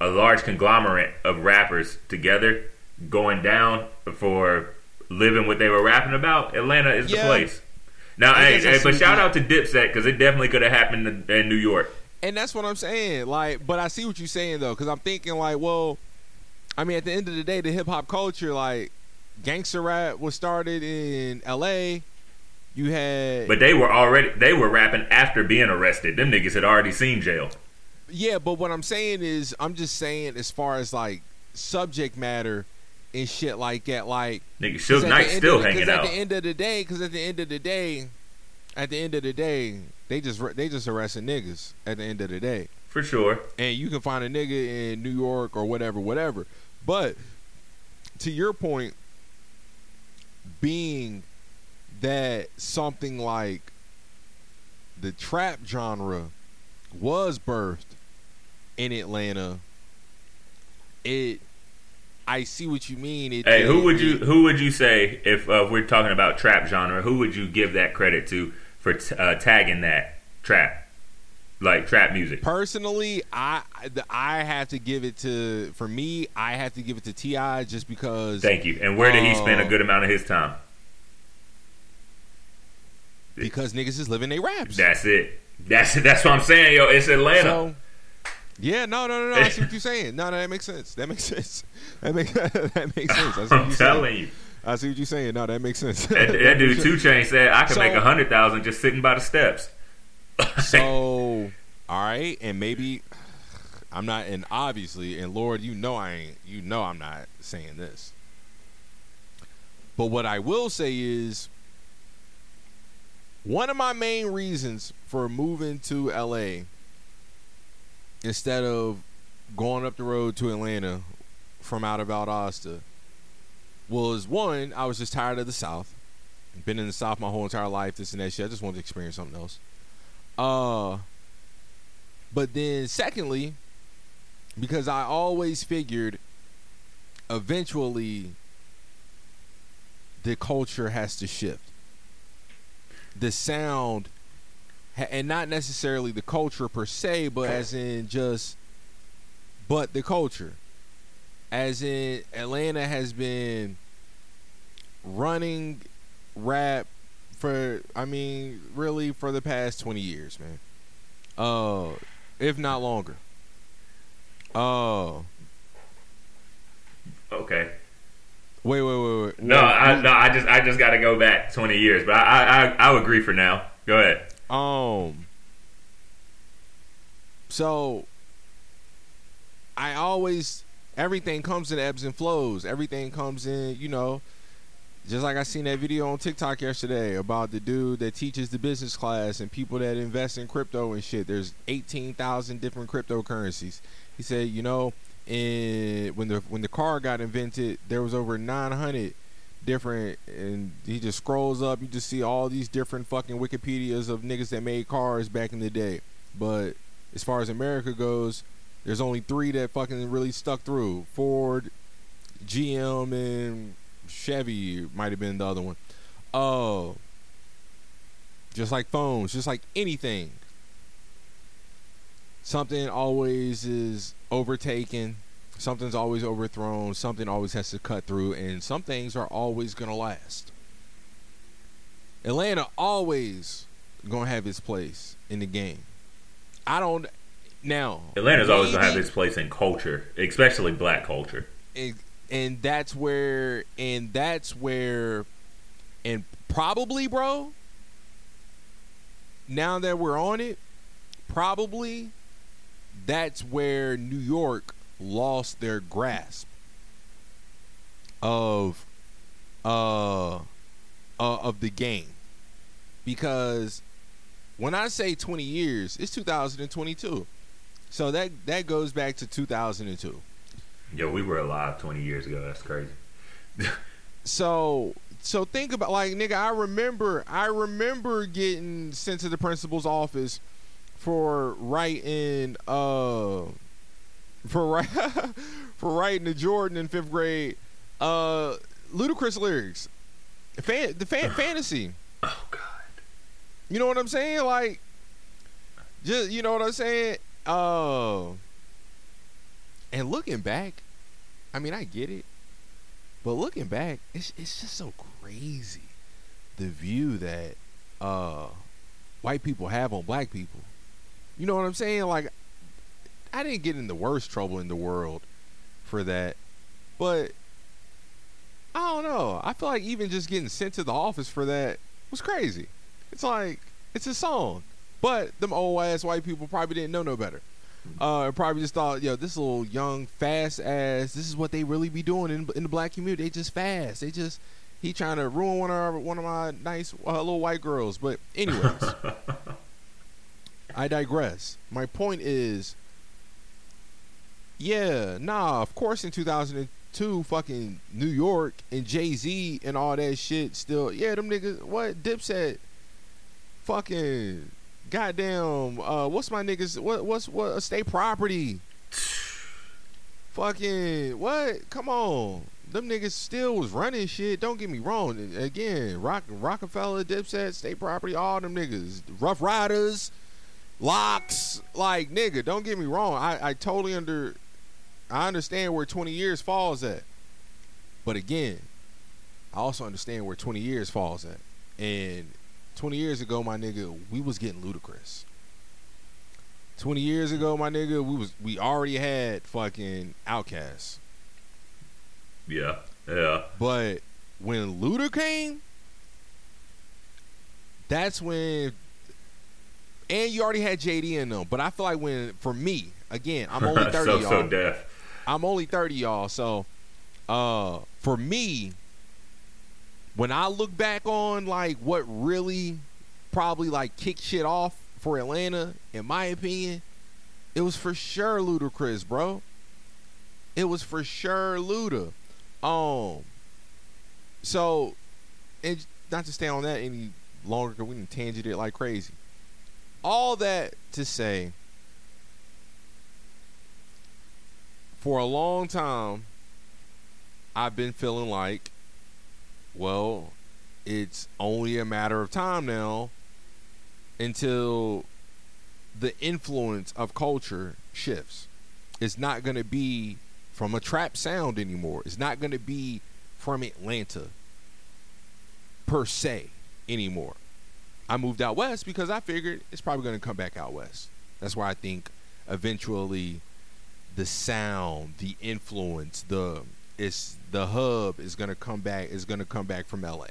a large conglomerate of rappers together going down for living what they were rapping about, Atlanta is the place. Now, hey, hey, but shout out to Dipset because it definitely could have happened in, in New York. And that's what I'm saying. Like, but I see what you're saying though, because I'm thinking like, well, I mean, at the end of the day, the hip hop culture, like, gangster rap was started in L.A. You had, But they were already they were rapping after being arrested. Them niggas had already seen jail. yeah. But what I'm saying is, I'm just saying as far as like subject matter and shit like that, like, Nigga, Suge Knight still the- hanging out. At the end of the day, because at the end of the day, at the end of the day, they just they just arresting niggas. At the end of the day. For sure. and you can find a nigga in New York or whatever, whatever. But to your point, being that something like the trap genre was birthed in Atlanta, it I see what you mean. It, Hey, who would you who would you say if uh, we're talking about trap genre? Who would you give that credit to for t- uh, tagging that trap, like trap music? Personally, I I have to give it to for me. I have to give it to T.I. just because. Thank you. And where did he spend a Uh, good amount of his time? Because niggas is living their raps. That's it. That's that's what I'm saying, yo. It's Atlanta. So, yeah, no, no, no, no. I see what you're saying. No, no, that makes sense. That makes sense. That makes that makes sense. I see what I'm you're telling saying. you. I see what you're saying. No, that makes sense. That, that dude Two Chain said I could So- make a hundred thousand just sitting by the steps. so, all right, and maybe I'm not, and obviously, and Lord, you know I ain't, you know I'm not saying this. But what I will say is, one of my main reasons for moving to LA instead of going up the road to Atlanta from out of Valdosta was one, I was just tired of the South. Been in the South my whole entire life, this and that shit. I just wanted to experience something else. Uh, but then secondly, because I always figured eventually the culture has to shift. The sound, and not necessarily the culture per se, but as in just, but the culture. As in, Atlanta has been running rap for, I mean, really for the past 20 years, man. Uh, if not longer. Uh, Okay. wait, wait, wait, wait. No, I no, I just I just got to go back twenty years, but I I I, I would agree for now. Go ahead. Um. So, I always everything comes in ebbs and flows. Everything comes in, you know. Just like I seen that video on TikTok yesterday about the dude that teaches the business class and people that invest in crypto and shit. There's 18,000 different cryptocurrencies. He said, you know, in when the when the car got invented, there was over 900 different and he just scrolls up. You just see all these different fucking wikipedias of niggas that made cars back in the day. But as far as america goes there's only three that fucking really stuck through. Ford gm and chevy might have been the other one. Oh just like phones just like anything. Something always is overtaken something's always overthrown. Something always has to cut through and some things are always gonna last. Atlanta always gonna have its place in the game. I don't now Atlanta's always gonna have its place in culture, especially black culture. and, and that's where and that's where and probably bro now that we're on it probably that's where new york lost their grasp of uh, uh of the game because when i say 20 years it's 2022 so that that goes back to 2002 Yo, we were alive twenty years ago. That's crazy. so so think about like nigga i remember i remember getting sent to the principal's office for writing uh for for writing to jordan in fifth grade uh Ludacris lyrics fan the fan fantasy Oh God. you know what i'm saying like just you know what i'm saying uh and looking back i mean i get it but looking back, it's it's just so crazy the view that uh white people have on black people. You know what I'm saying? Like I didn't get in the worst trouble in the world for that. But I don't know. I feel like even just getting sent to the office for that was crazy. It's like it's a song. But them old ass white people probably didn't know no better. Uh, probably just thought, yo, this little young, fast ass. This is what they really be doing in, in the black community. They just fast. They just he trying to ruin one of our, one of my nice uh, little white girls. But anyways, I digress. My point is, yeah, nah. Of course, in 2002, fucking New York and Jay Z and all that shit. Still, yeah, them niggas. What Dipset? Fucking goddamn. Uh, what's my niggas? What what's what? State property. Fucking what? Come on. Them niggas still was running shit. Don't get me wrong. Again, Rock, Rockefeller, Dipset, State Property, all them niggas, Ruff Ryders, LOX. Like nigga, don't get me wrong. I, I totally under, I understand where 20 years falls at. But again, I also understand where 20 years falls at. And 20 years ago, my nigga, we was getting Ludacris. 20 years ago, my nigga, we was we already had fucking OutKast. Yeah, yeah. But when Luda came, that's when and you already had JD in them. But I feel like when for me, again, I'm only 30, so y'all. so deaf. I'm only 30, y'all. So, uh, for me, when I look back on like what really probably like kicked shit off for Atlanta, in my opinion, it was for sure Ludacris, bro. It was for sure Luda. Um, so, and not to stay on that any longer, because we can tangent it like crazy. All that to say, for a long time, I've been feeling like, well, it's only a matter of time now until the influence of culture shifts. It's not going to be from a trap sound anymore. It's not going to be from Atlanta per se anymore. I moved out west because I figured it's probably going to come back out west. That's why I think eventually the sound, the influence, the it's the hub is to come back is to come back from LA.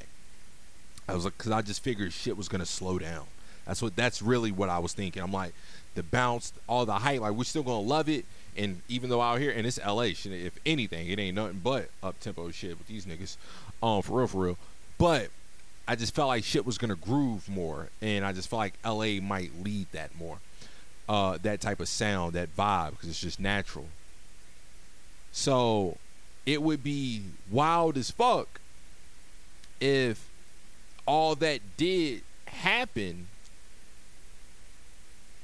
I was like cuz I just figured shit was to slow down. That's what that's really what I was thinking. I'm like the bounce, all the hype, like we're still to love it and even though out here and it's LA shit, if anything, it ain't nothing but up tempo shit with these niggas. Um for real for real. But I just felt like shit was gonna groove more, and I just felt like LA might lead that more, uh, that type of sound, that vibe, because it's just natural. So, it would be wild as fuck if all that did happen,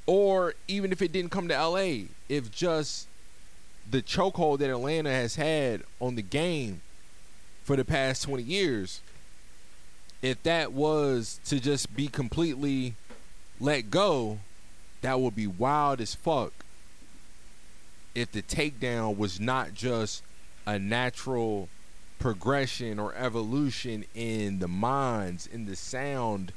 or even if it didn't come to LA, if just the chokehold that Atlanta has had on the game for the past 20 years if that was to just be completely let go, that would be wild as fuck. If the takedown was not just a natural progression or evolution in the minds, in the sound,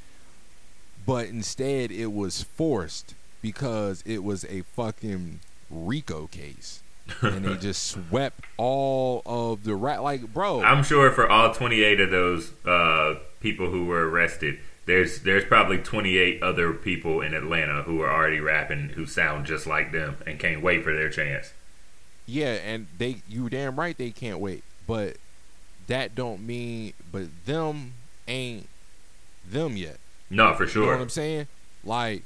but instead it was forced because it was a fucking Rico case. and they just swept all of the rap like bro I'm sure for all 28 of those uh, people who were arrested, there's there's probably 28 other people in Atlanta who are already rapping who sound just like them and can't wait for their chance. Yeah, and they you damn right they can't wait. But that don't mean but them ain't them yet. No, for You know sure. what I'm saying? Like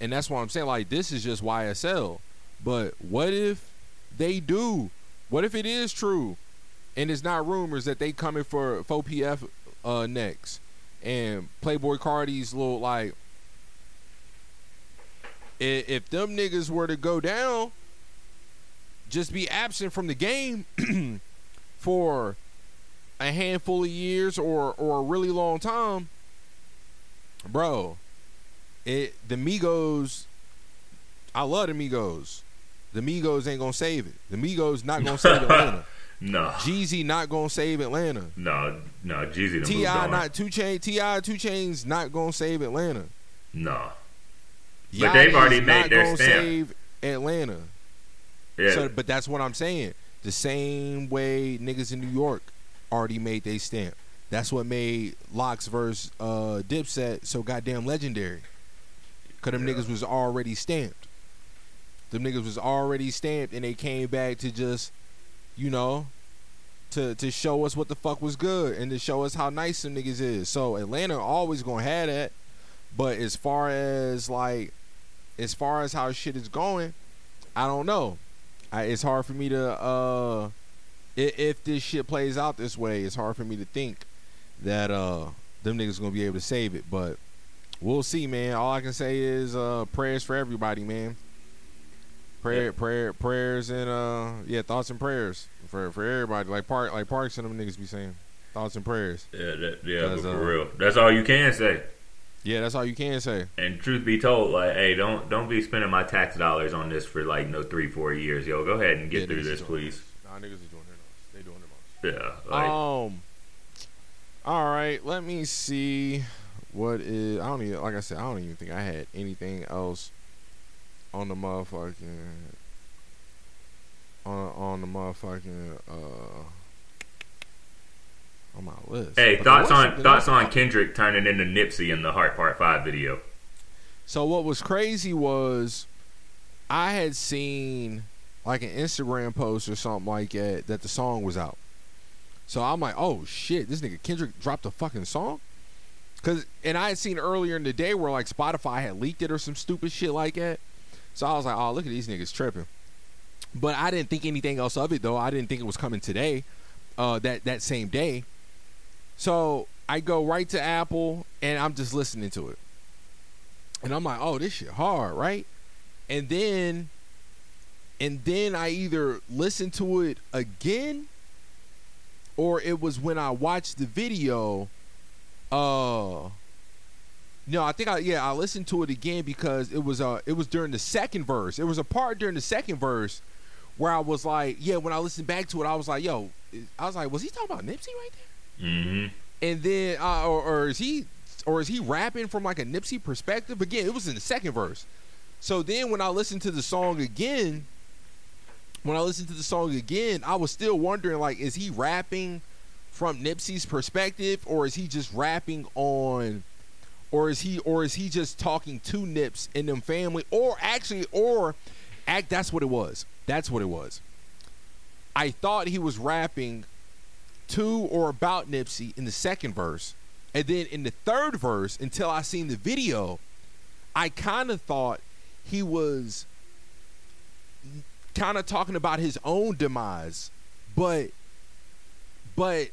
and that's why I'm saying like this is just YSL. But what if they do? What if it is true? And it's not rumors that they coming for 4PF uh next. And Playboy Cardi's little like if them niggas were to go down, just be absent from the game for a handful of years or or a really long time, bro. It the Migos. I love the Migos. The Migos ain't gonna save it. The Migos not gonna save Atlanta. No, Jeezy not gonna save Atlanta. no, no. Jeezy T.I. not two chain. T.I. 2 Chainz not gonna save Atlanta. no. But they've Yachty's already not made their. Save Atlanta. Yeah, So, but that's what I'm saying. The same way niggas in New York already made they stamp. That's what made LOX versus uh, Dipset so goddamn legendary. Cause them niggas was already stamped. Them niggas was already stamped, and they came back to just, you know, to to show us what the fuck was good and to show us how nice some niggas is. So Atlanta always gonna have that. But as far as like, as far as how shit is going, I don't know. I, it's hard for me to uh if, if this shit plays out this way, it's hard for me to think that uh them niggas gonna be able to save it. But we'll see, man. All I can say is uh prayers for everybody, man. Prayer, prayer, prayers, and uh yeah, thoughts and prayers for for everybody. Like Park, like Parks and them niggas be saying, thoughts and prayers. yeah, that, yeah. For uh, real, that's all you can say. Yeah, that's all you can say. And truth be told, like, hey, don't don't be spending my tax dollars on this for like no three, four years, yo. Go ahead and get Yeah, through this, please. Nah, niggas is doing their most. They doing their most. Yeah, like, Um. All right, let me see what is. I don't even like I said. I don't even think I had anything else on the motherfucking on on the motherfucking uh on my list. hey, But thoughts on thoughts on Kendrick turning into Nipsey in the Heart Part Five video. So what was crazy was I had seen like an Instagram post or something like that that the song was out. So I'm like, oh shit, this nigga Kendrick dropped a fucking song. Cause and I had seen earlier in the day where like Spotify had leaked it or some stupid shit like that. So I was like, oh look at these niggas tripping. But I didn't think anything else of it though. I didn't think it was coming today, uh, that that same day. So I go right to Apple and I'm just listening to it. And I'm like, oh, this shit hard, right? And then and then I either listen to it again or it was when I watched the video uh no, I think I yeah, I listened to it again because it was uh it was during the second verse. It was a part during the second verse where I was like, yeah, when I listened back to it, I was like, yo, I was like, was he talking about Nipsey right there? Mm-hmm. And then, uh, or, or is he, or is he rapping from like a Nipsey perspective? Again, it was in the second verse. So then, when I listened to the song again, when I listened to the song again, I was still wondering, like, is he rapping from Nipsey's perspective, or is he just rapping on, or is he, or is he just talking to Nips and them family, or actually, or act? That's what it was. That's what it was. I thought he was rapping to or about Nipsey in the second verse. And then in the third verse, until I seen the video, I kind of thought he was kind of talking about his own demise, but but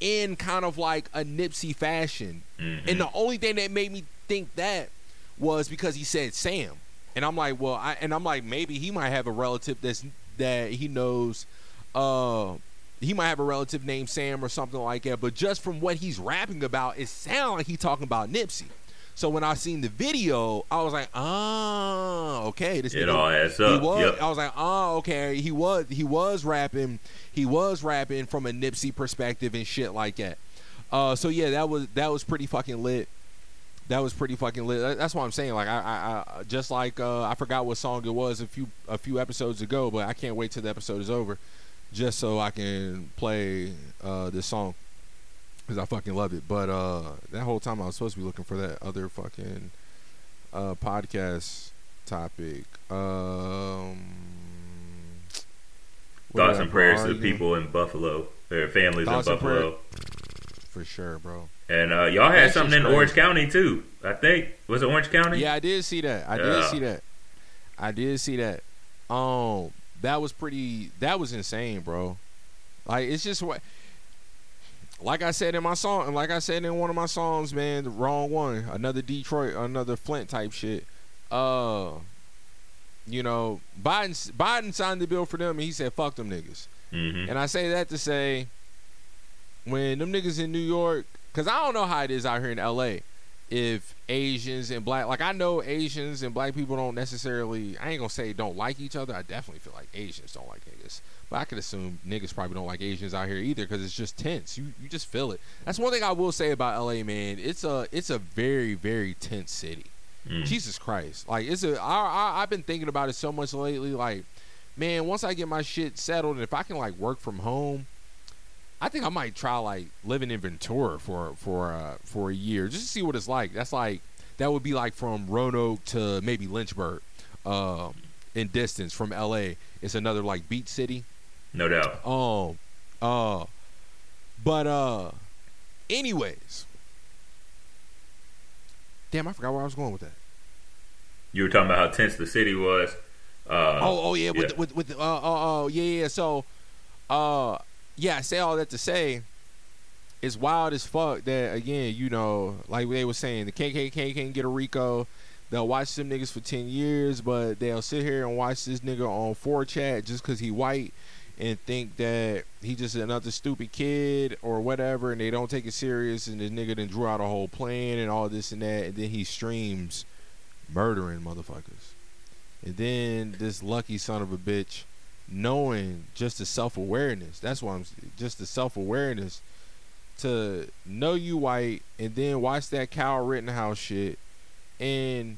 in kind of like a Nipsey fashion. Mm-hmm. And the only thing that made me think that was because he said Sam. And I'm like, well, I and I'm like, maybe he might have a relative that's that he knows uh he might have a relative named Sam or something like that, but just from what he's rapping about, it sounds like he's talking about Nipsey. So when I seen the video, I was like, oh, okay, this It nigga- all adds he up. was, Yep. I was like, oh, okay, he was he was rapping, he was rapping from a Nipsey perspective and shit like that. Uh, so yeah, that was that was pretty fucking lit. That was pretty fucking lit. That's what I'm saying. Like I, I, I just like uh, I forgot what song it was a few a few episodes ago, but I can't wait till the episode is over, just so I can play uh, this song because I fucking love it. But uh, that whole time I was supposed to be looking for that other fucking uh, podcast topic. Um, Thoughts and prayers to the people in Buffalo, their families Thoughts in Buffalo. for sure, bro. And uh, y'all had That something in Orange. County too. I think was it Orange County? Yeah, I did see that. I did see that. I did see that. Um, that was pretty. That was insane, bro. Like it's just what. Like I said in my song, and like I said in one of my songs, man, the wrong one, another Detroit, another Flint type shit. Uh, you know, Biden Biden signed the bill for them, and he said, "Fuck them niggas." Mm-hmm. And I say that to say, when them niggas in New York, because I don't know how it is out here in LA, if Asians and black, like I know Asians and black people don't necessarily, I ain't gonna say don't like each other. I definitely feel like Asians don't like niggas. But I could assume niggas probably don't like Asians out here either because it's just tense. You you just feel it. That's one thing I will say about LA, man. It's a it's a very very tense city. Mm. Jesus Christ, like it's a. I, I I've been thinking about it so much lately. Like, man, once I get my shit settled and if I can like work from home, I think I might try like living in Ventura for for uh, for a year just to see what it's like. That's like that would be like from Roanoke to maybe Lynchburg, uh, in distance from L.A. It's another like beach city. No doubt. Um, uh, but uh, anyways, damn, I forgot where I was going with that. You were talking about how tense the city was. Uh, oh, oh yeah, with with with uh, uh, oh yeah, yeah. So, uh, yeah, I say all that to say, it's wild as fuck that again, you know, like they were saying, the KKK can't get a RICO. They'll watch them niggas for ten years, but they'll sit here and watch this nigga on 4chan just because he white and think that he just another stupid kid or whatever, and they don't take it serious. And this nigga then drew out a whole plan and all this and that, and then he streams murdering motherfuckers. And then this lucky son of a bitch, knowing just the self awareness. That's why I'm just the self awareness to know you white and then watch that Kyle Rittenhouse shit and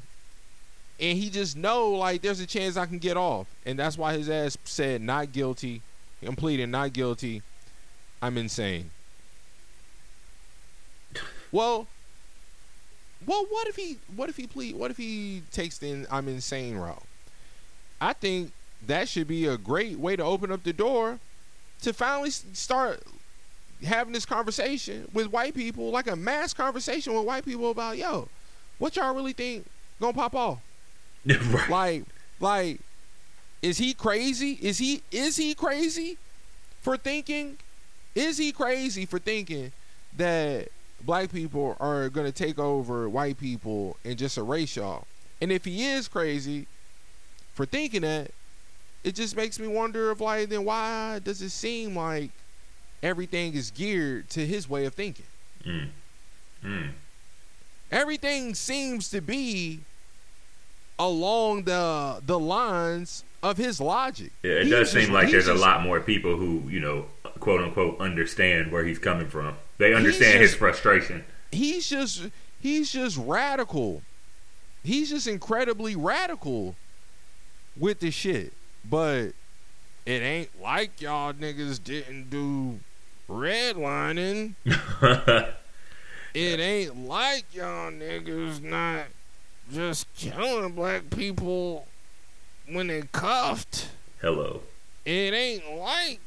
and he just know like there's a chance I can get off. And that's why his ass said not guilty. I'm pleading not guilty. I'm insane. Well, well, what if he what if he plead what if he takes the I'm insane route? I think that should be a great way to open up the door to finally start having this conversation with white people, like a mass conversation with white people about, yo, what y'all really think gonna pop off? right. Like, like, is he crazy? Is he is he crazy for thinking? Is he crazy for thinking that black people are gonna take over white people and just erase y'all? And if he is crazy for thinking that, it just makes me wonder of like, then why does it seem like everything is geared to his way of thinking? Mm. Mm. everything seems to be along the the lines of his logic. Yeah, it He's does just- seem like there's a lot more people who, you know, quote unquote, understand where he's coming from. They understand his frustration. He's just he's just radical. He's just incredibly radical with the shit. But it ain't like y'all niggas didn't do redlining. It ain't like y'all niggas not just killing black people when they cuffed. Hello. It ain't like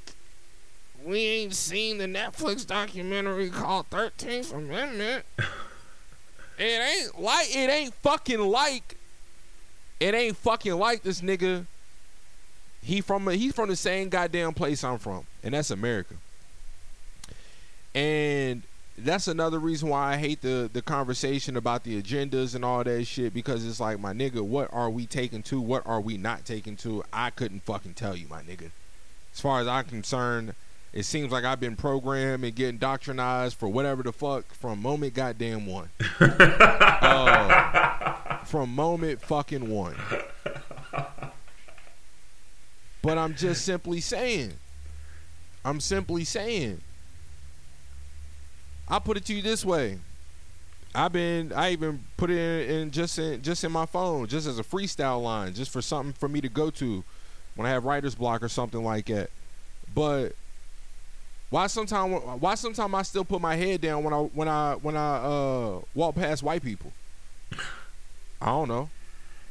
we ain't seen the Netflix documentary called 13th Amendment. it ain't like it ain't fucking like it ain't fucking like this nigga. He from he's from the same goddamn place I'm from, and that's America. And that's another reason why I hate the the conversation about the agendas and all that shit because it's like my nigga, what are we taking to? What are we not taking to? I couldn't fucking tell you, my nigga. As far as I'm concerned, it seems like I've been programmed and getting doctrinized for whatever the fuck from moment goddamn one. Uh, from moment fucking one. But I'm just simply saying. I'm simply saying. I'll put it to you this way. I've been I even put it in, in just in just in my phone, just as a freestyle line, just for something for me to go to when I have writer's block or something like that. But why sometime why sometime I still put my head down when I when I when I uh walk past white people? I don't know.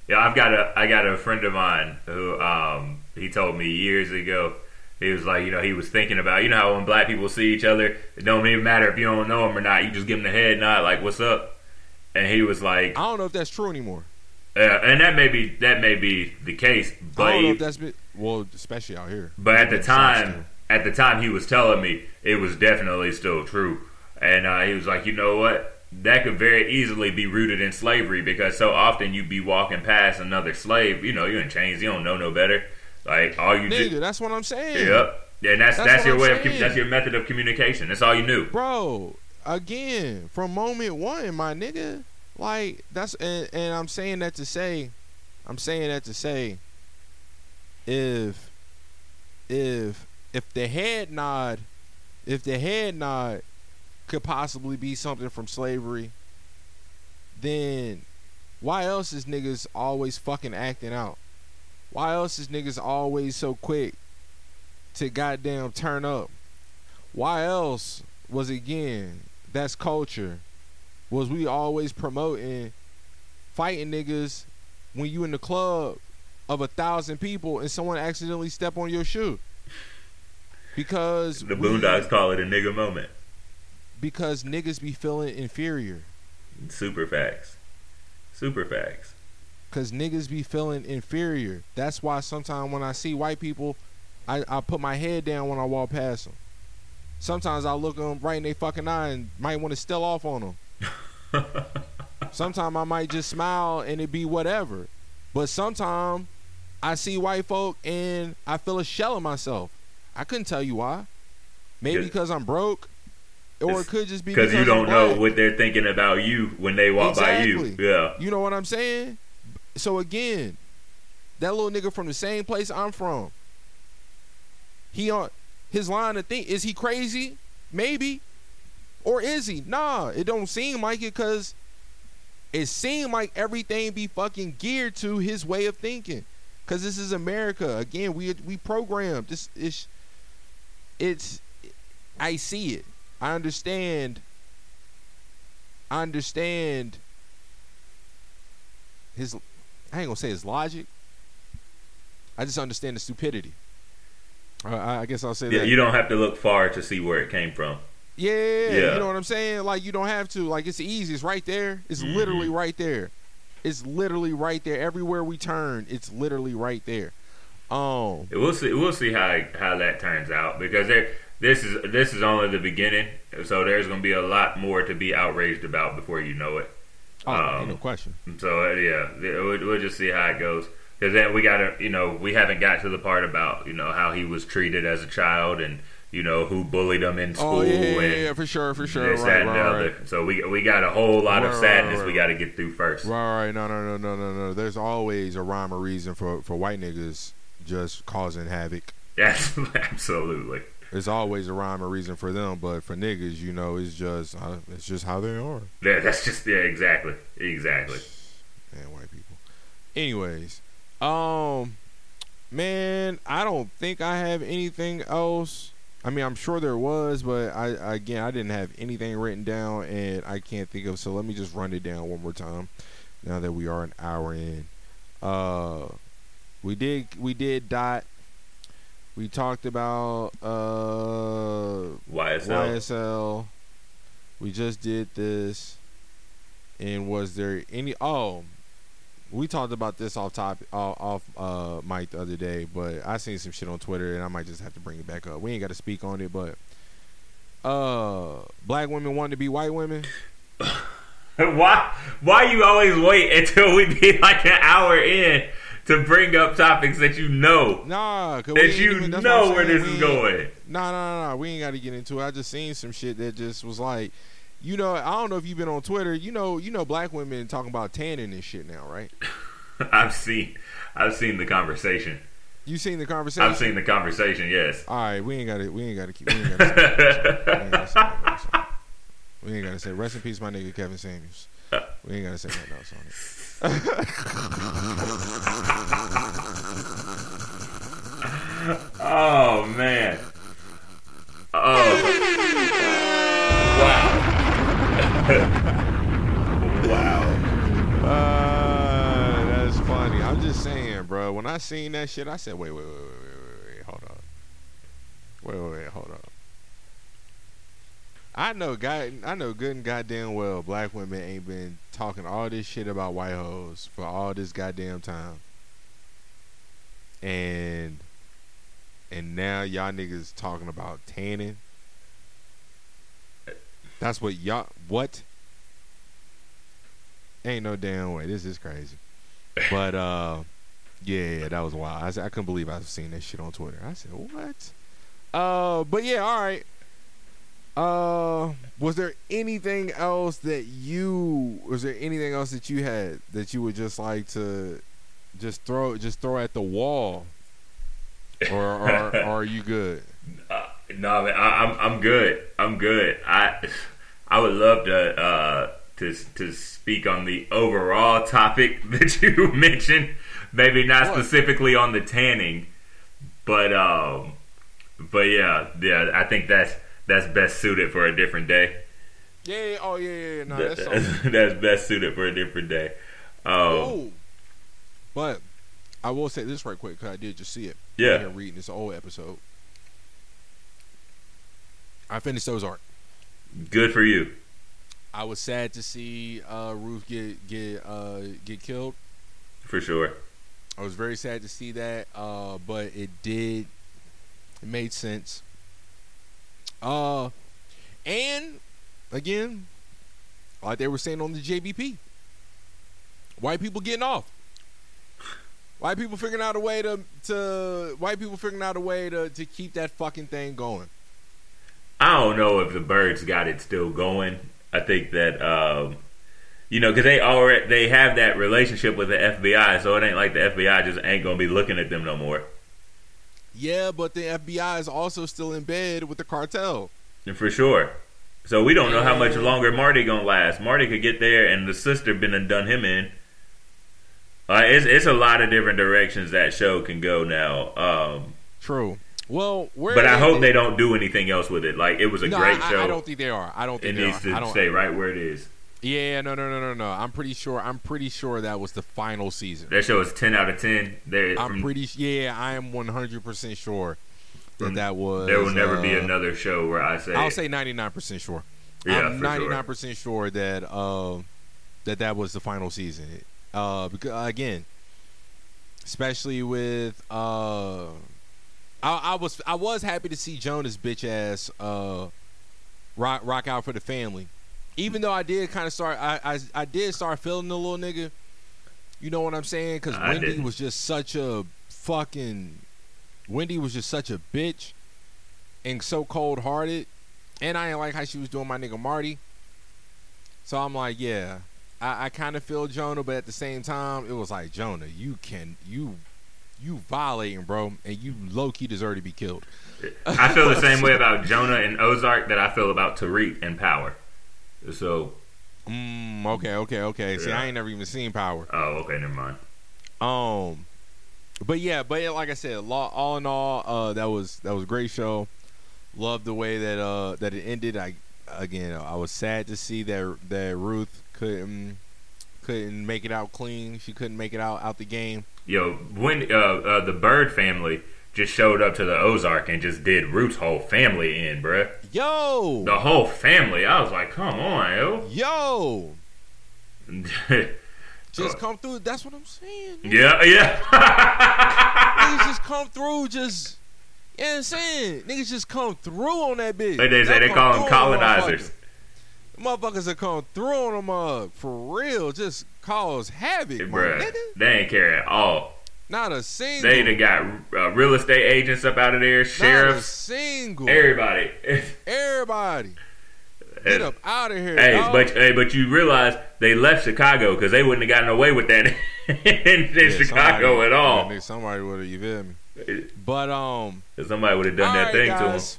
Yeah, I've got a I got a friend of mine who um he told me years ago. He was like, you know, he was thinking about, you know, how when black people see each other, it don't even matter if you don't know them or not. You just give them the head nod, like, "What's up?" And he was like, I don't know if that's true anymore. Yeah, and that may be that may be the case, but I don't know if that's been well, especially out here. but at the time, at the time he was telling me, it was definitely still true, and uh, he was like, you know what? That could very easily be rooted in slavery because so often you'd be walking past another slave, you know, you're in chains, you don't know no better. Like all you nigga, do, that's what I'm saying. yep, and that's That's that's, your I'm way of com- that's your method of communication. That's all you knew. bro again from moment one my nigga like that's and, and i'm saying that to say i'm saying that to say if if if the head nod if the head nod could possibly be something from slavery then why else is niggas always fucking acting out why else is niggas always so quick to goddamn turn up why else was again that's culture was we always promoting fighting niggas when you in the club of a thousand people and someone accidentally step on your shoe because The we- Boondocks call it a nigga moment. because niggas be feeling inferior Super facts. Super facts. Because niggas be feeling inferior that's why sometimes when i see white people I, I put my head down when i walk past them sometimes i look them right in their fucking eye and might want to steal off on them sometimes I might just smile and it be whatever. But sometimes I see white folk and I feel a shell of myself. I couldn't tell you why. Maybe because I'm broke, or it could just be Because you don't know what they're thinking about you when they walk by you. Yeah. You know what I'm saying? So again, that little nigga from the same place I'm from. He on his line of think is he crazy? Maybe. Or is he? Nah, it don't seem like it cause it seemed like everything be fucking geared to his way of thinking. Cause this is America. Again, we we programmed. This is it's I see it. I understand. I understand his I ain't gonna say his logic, I just understand the stupidity. Uh, I I guess I'll say Yeah, that. you don't have to look far to see where it came from. Yeah, Yeah. you know what I'm saying? Like you don't have to. Like it's easy. It's right there. It's literally Mm-hmm. right there. It's literally right there. Everywhere we turn, it's literally right there. Um, We'll see. We'll see how how that turns out because there. This is this is only the beginning, so there's going to be a lot more to be outraged about before you know it. Oh, Um, no question. So uh, yeah, we'll, we'll just see how it goes. Because then we got to, you know, we haven't got to the part about you know how he was treated as a child and you know who bullied him in school Oh yeah, yeah, and yeah, yeah, for sure, for sure. this, right, that, and right, the right. other. So we we got a whole lot of sadness we got to get through first. Right, right. No, no, no, no, no, no. There's always a rhyme or reason for for white niggas just causing havoc. Yes, absolutely. There's always a rhyme or reason for them, but for niggas, you know, it's just uh, it's just how they are. Yeah, that's just yeah, exactly, exactly. Man, white people. Anyways, um, man, I don't think I have anything else. I mean, I'm sure there was, but I again, I didn't have anything written down, and I can't think of. So let me just run it down one more time. Now that we are an hour in, uh, we did we did dot. We talked about uh YSL. YSL. We just did this. And was there any? Oh, we talked about this off top off, off uh mic the other day, but I seen some shit on Twitter, and I might just have to bring it back up. We ain't got to speak on it, but uh, black women want to be white women. why why you always wait until we be like an hour in to bring up topics that you know Nah, that you even- know where this we is going? Nah, nah, nah. We ain't got to get into it. I just seen some shit that just was like, you know, I don't know if you've been on Twitter. You know, you know, black women talking about tanning and shit now, right? I've seen I've seen the conversation. You seen the conversation? I've seen the conversation. Yes. All right, we ain't got to. We ain't got to keep. We ain't got to say. nothing else on it. We ain't got to say. Rest in peace, my nigga Kevin Samuels. We ain't got to say nothing else on it. Oh man. Oh. wow. wow. Uh, that's funny. I'm just saying, bro. When I seen that shit, I said, wait, wait, wait, wait, wait, wait, hold on. Wait, wait, wait, hold on. I know, guy. I know good and goddamn well, black women ain't been talking all this shit about white hoes for all this goddamn time. And and now y'all niggas talking about tanning. That's what y'all what? Ain't no damn way. This is crazy. But uh yeah, that was wild. I, I couldn't believe I've seen that shit on Twitter. I said, "What?" Uh, but yeah, all right. Uh, was there anything else that you was there anything else that you had that you would just like to just throw just throw at the wall, or or, or are you good? Uh, no, man, I, I'm I'm good. I'm good. I I would love to uh, to to speak on the overall topic that you mentioned. Maybe not What? specifically on the tanning, but um, but yeah, yeah. I think that's that's best suited for a different day. Yeah. yeah, Oh yeah. Yeah. yeah. No, that's all. That's, that's best suited for a different day. Um, Oh. But I will say this right quick because I did just see it. Yeah. I'm reading this old episode. I finished Ozark. good for you. I was sad to see uh, Ruth get get uh, get killed. For sure. I was very sad to see that, uh, but it did. It made sense. Uh, and again, like they were saying on the JBP, white people getting off. White people figuring out a way to to white people figuring out a way to to keep that fucking thing going. I don't know if the Byrdes got it still going. I think that um, you know because they already they have that relationship with the FBI, so it ain't like the FBI just ain't gonna be looking at them no more. Yeah, but the FBI is also still in bed with the cartel. And for sure. So we don't know how much longer Marty gonna last. Marty could get there, and the sister been and done him in. Uh, it's it's a lot of different directions that show can go now. Um, True. Well, where but I hope ended- they don't do anything else with it. Like it was a no, great I, show. I don't think they are. I don't it think they needs are. I to don't, stay right where it is. Yeah, no, no, no, no, no. I'm pretty sure. I'm pretty sure that was the final season. That show is ten out of ten. There, I'm from- pretty. Yeah, I am 100 percent sure that From- that was. there will never be uh, another show where I say I'll say 99 percent sure. Yeah, I'm for sure. 99 percent sure that uh, that that was the final season. Uh, because again, especially with uh, I, I was I was happy to see Jonah's bitch ass uh rock rock out for the family. Even though I did kind of start, I, I I did start feeling the little nigga. You know what I'm saying? Because I Wendy was just such a fucking. Wendy was just such a bitch and so cold hearted. And I didn't like how she was doing my nigga Marty. So I'm like, yeah, I, I kind of feel Jonah, but at the same time, it was like Jonah, you can you you violating, bro, and you low key deserve to be killed. I feel the same way about Jonah and Ozark that I feel about Tariq and Power. So, Mm, okay, okay, okay. See, Yeah. I ain't never even seen Power. oh, okay, never mind. Um, but yeah, but yeah, like I said, all in all, uh, that was that was a great show. Loved the way that uh that it ended. I again, I was sad to see that that Ruth couldn't couldn't make it out clean. She couldn't make it out out the game. Yo, when uh, uh, the Byrde family just showed up to the Ozark and just did Ruth's whole family in, bruh. Yo, The whole family. I was like, come on, yo. yo, just come through. That's what I'm saying. yeah. Yeah. niggas just come through. Just you know what I'm saying. Niggas just come through on that bitch. Like they say, they call them colonizers. Motherfuckers that come through on them uh, for real, just cause havoc, my Bruh, nigga. they ain't care at all. Not a single. They done got uh, real estate agents up out of there, not a sheriffs, single. everybody. Everybody, get up out of here. Hey, dog. but hey, but you realize they left Chicago because they wouldn't have gotten away with that in, in Yeah, Chicago somebody- at all. yeah, somebody would have, you feel me? But um, Somebody would have done that All thing right, to him. guys.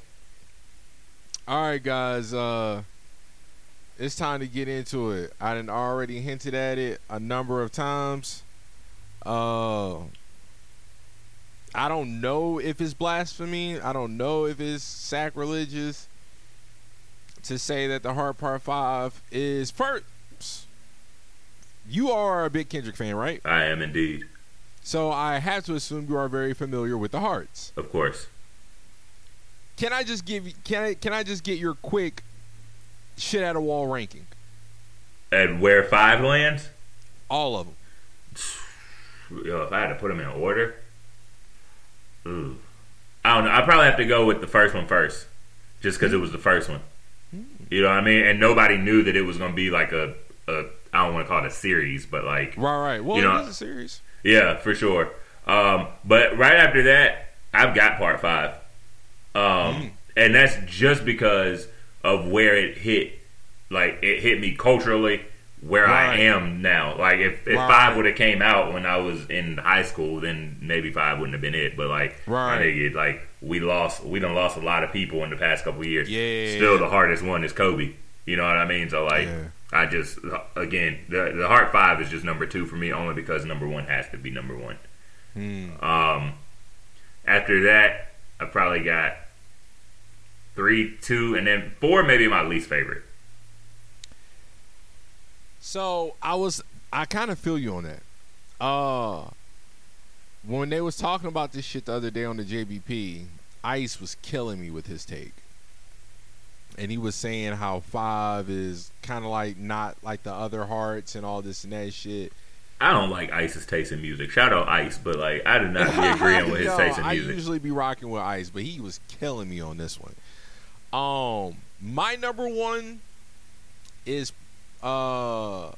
All right, guys. Uh, it's time to get into it. I done already hinted at it a number of times. Uh, I don't know if it's blasphemy. I don't know if it's sacrilegious to say that the Heart Part Five is first. You are a big Kendrick fan, right? I am indeed, So I have to assume you are very familiar with the Hearts. of course. Can I just give can I can I just get your quick shit out of wall ranking? And where five lands? All of them. Yo, if I had to put them in order, ooh, I don't know. I probably have to go with the first one first, just because it was the first one. You know what I mean? And nobody knew that it was gonna be like a, a I don't want to call it a series, but like Right, right. Well, You know- it is a series. Yeah, for sure. Um, but right after that, I've got part five, um, and that's just because of where it hit. Like it hit me culturally, where Right. I am now. Like if, if Right. five would have came out when I was in high school, then maybe five wouldn't have been it. But like, Right. I think like we lost, we done lost a lot of people in the past couple years. Yeah. Still, the hardest one is Kobe. You know what I mean? So like. Yeah. I just again the the heart five is just number two for me only because number one has to be number one. Hmm. Um, after that, I probably got three, two, and then four. Maybe my least favorite. So I was I kind of feel you on that. Uh when they was talking about this shit the other day on the JBP, Ice was killing me with his take. And he was saying how five is kind of like not like the other hearts and all this and that shit. I don't like Ice's taste in music. Shout out Ice, but like I did not be agreeing with his No, taste in I music. usually be rocking with Ice, but he was killing me on this one. Um, my number one is uh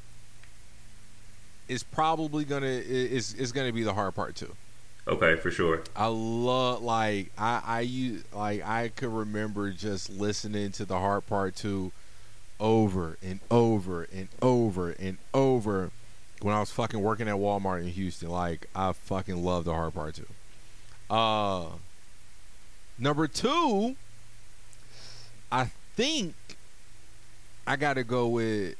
is probably gonna is is gonna be the heart part two. Okay, for sure. I love like I I use like I could remember just listening to the heart part two over and over and over and over when I was fucking working at Walmart in Houston. Like I fucking love the heart part two. Uh, number two, I think I got to go with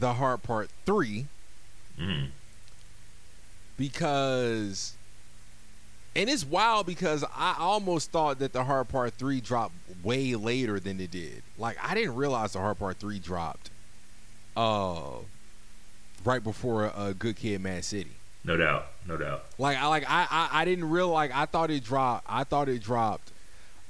the heart part three Mm. because and it's wild because I almost thought that the heart part three dropped way later than it did. Like I didn't realize the heart part three dropped uh, right before uh, Good Kid, M.A.A.D City. No doubt, no doubt. Like I like I, I I didn't realize like I thought it dropped. I thought it dropped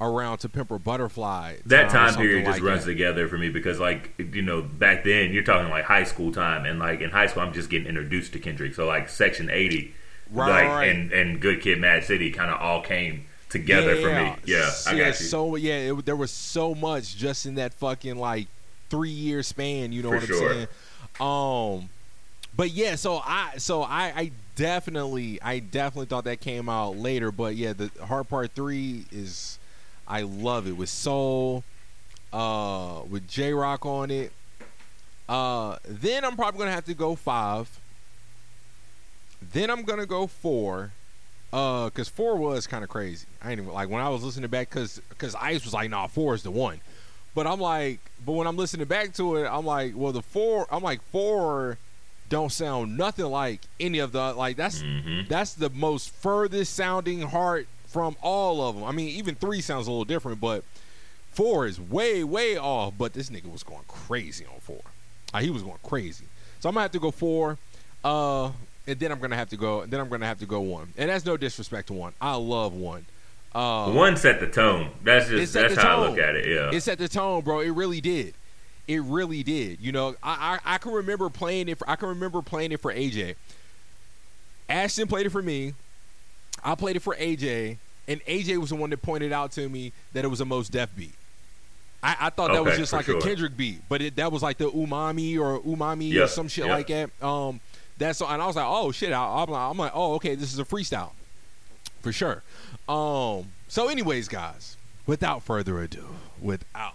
around to Pimp a Butterfly. That time period just like runs that. together for me because, like, you know, back then you're talking like high school time, and like in high school I'm just getting introduced to Kendrick. So like Section 80, Right, like right. and and Good Kid, M.A.A.D City kind of all came together for me. Yeah, I yeah, got you. So yeah, it, there was so much just in that fucking like three year span. You know For what sure. I'm saying? Um, but yeah, so I so I I definitely I definitely thought that came out later. But yeah, the Heart Part Three is I love it with Soul, uh, with Jay Rock on it. Uh, then I'm probably gonna have to go five. Then I'm gonna go four. Uh, cause four was kind of crazy. I ain't even like when I was listening back, cause cause Ice was like, nah, four is the one. But I'm like, but when I'm listening back to it, I'm like, well, the four, I'm like four, don't sound nothing like any of the like. That's Mm-hmm. that's the most furthest sounding heart from all of them. I mean, even three sounds a little different, but four is way way off. But this nigga was going crazy on four. Uh, he was going crazy. So I'm gonna have to go four. Uh, and then I'm gonna have to go. and Then I'm gonna have to go one. And that's no disrespect to one. I love one. Uh, One set the tone. That's just that's how I look at it. Yeah. It set the tone, bro. It really did. It really did. You know, I, I I can remember playing it. For, I can remember playing it for AJ. Ashton played it for me. I played it for AJ, and AJ was the one that pointed out to me that it was a Mos Def beat. I, I thought that was just like sure. a Kendrick beat, but it, that was like the umami or umami Yeah, or some shit yeah. like that. Um, that's and I was like, oh shit. I, I'm like, I'm like, oh okay, this is a freestyle for sure. Um. So, anyways, guys, without further ado, without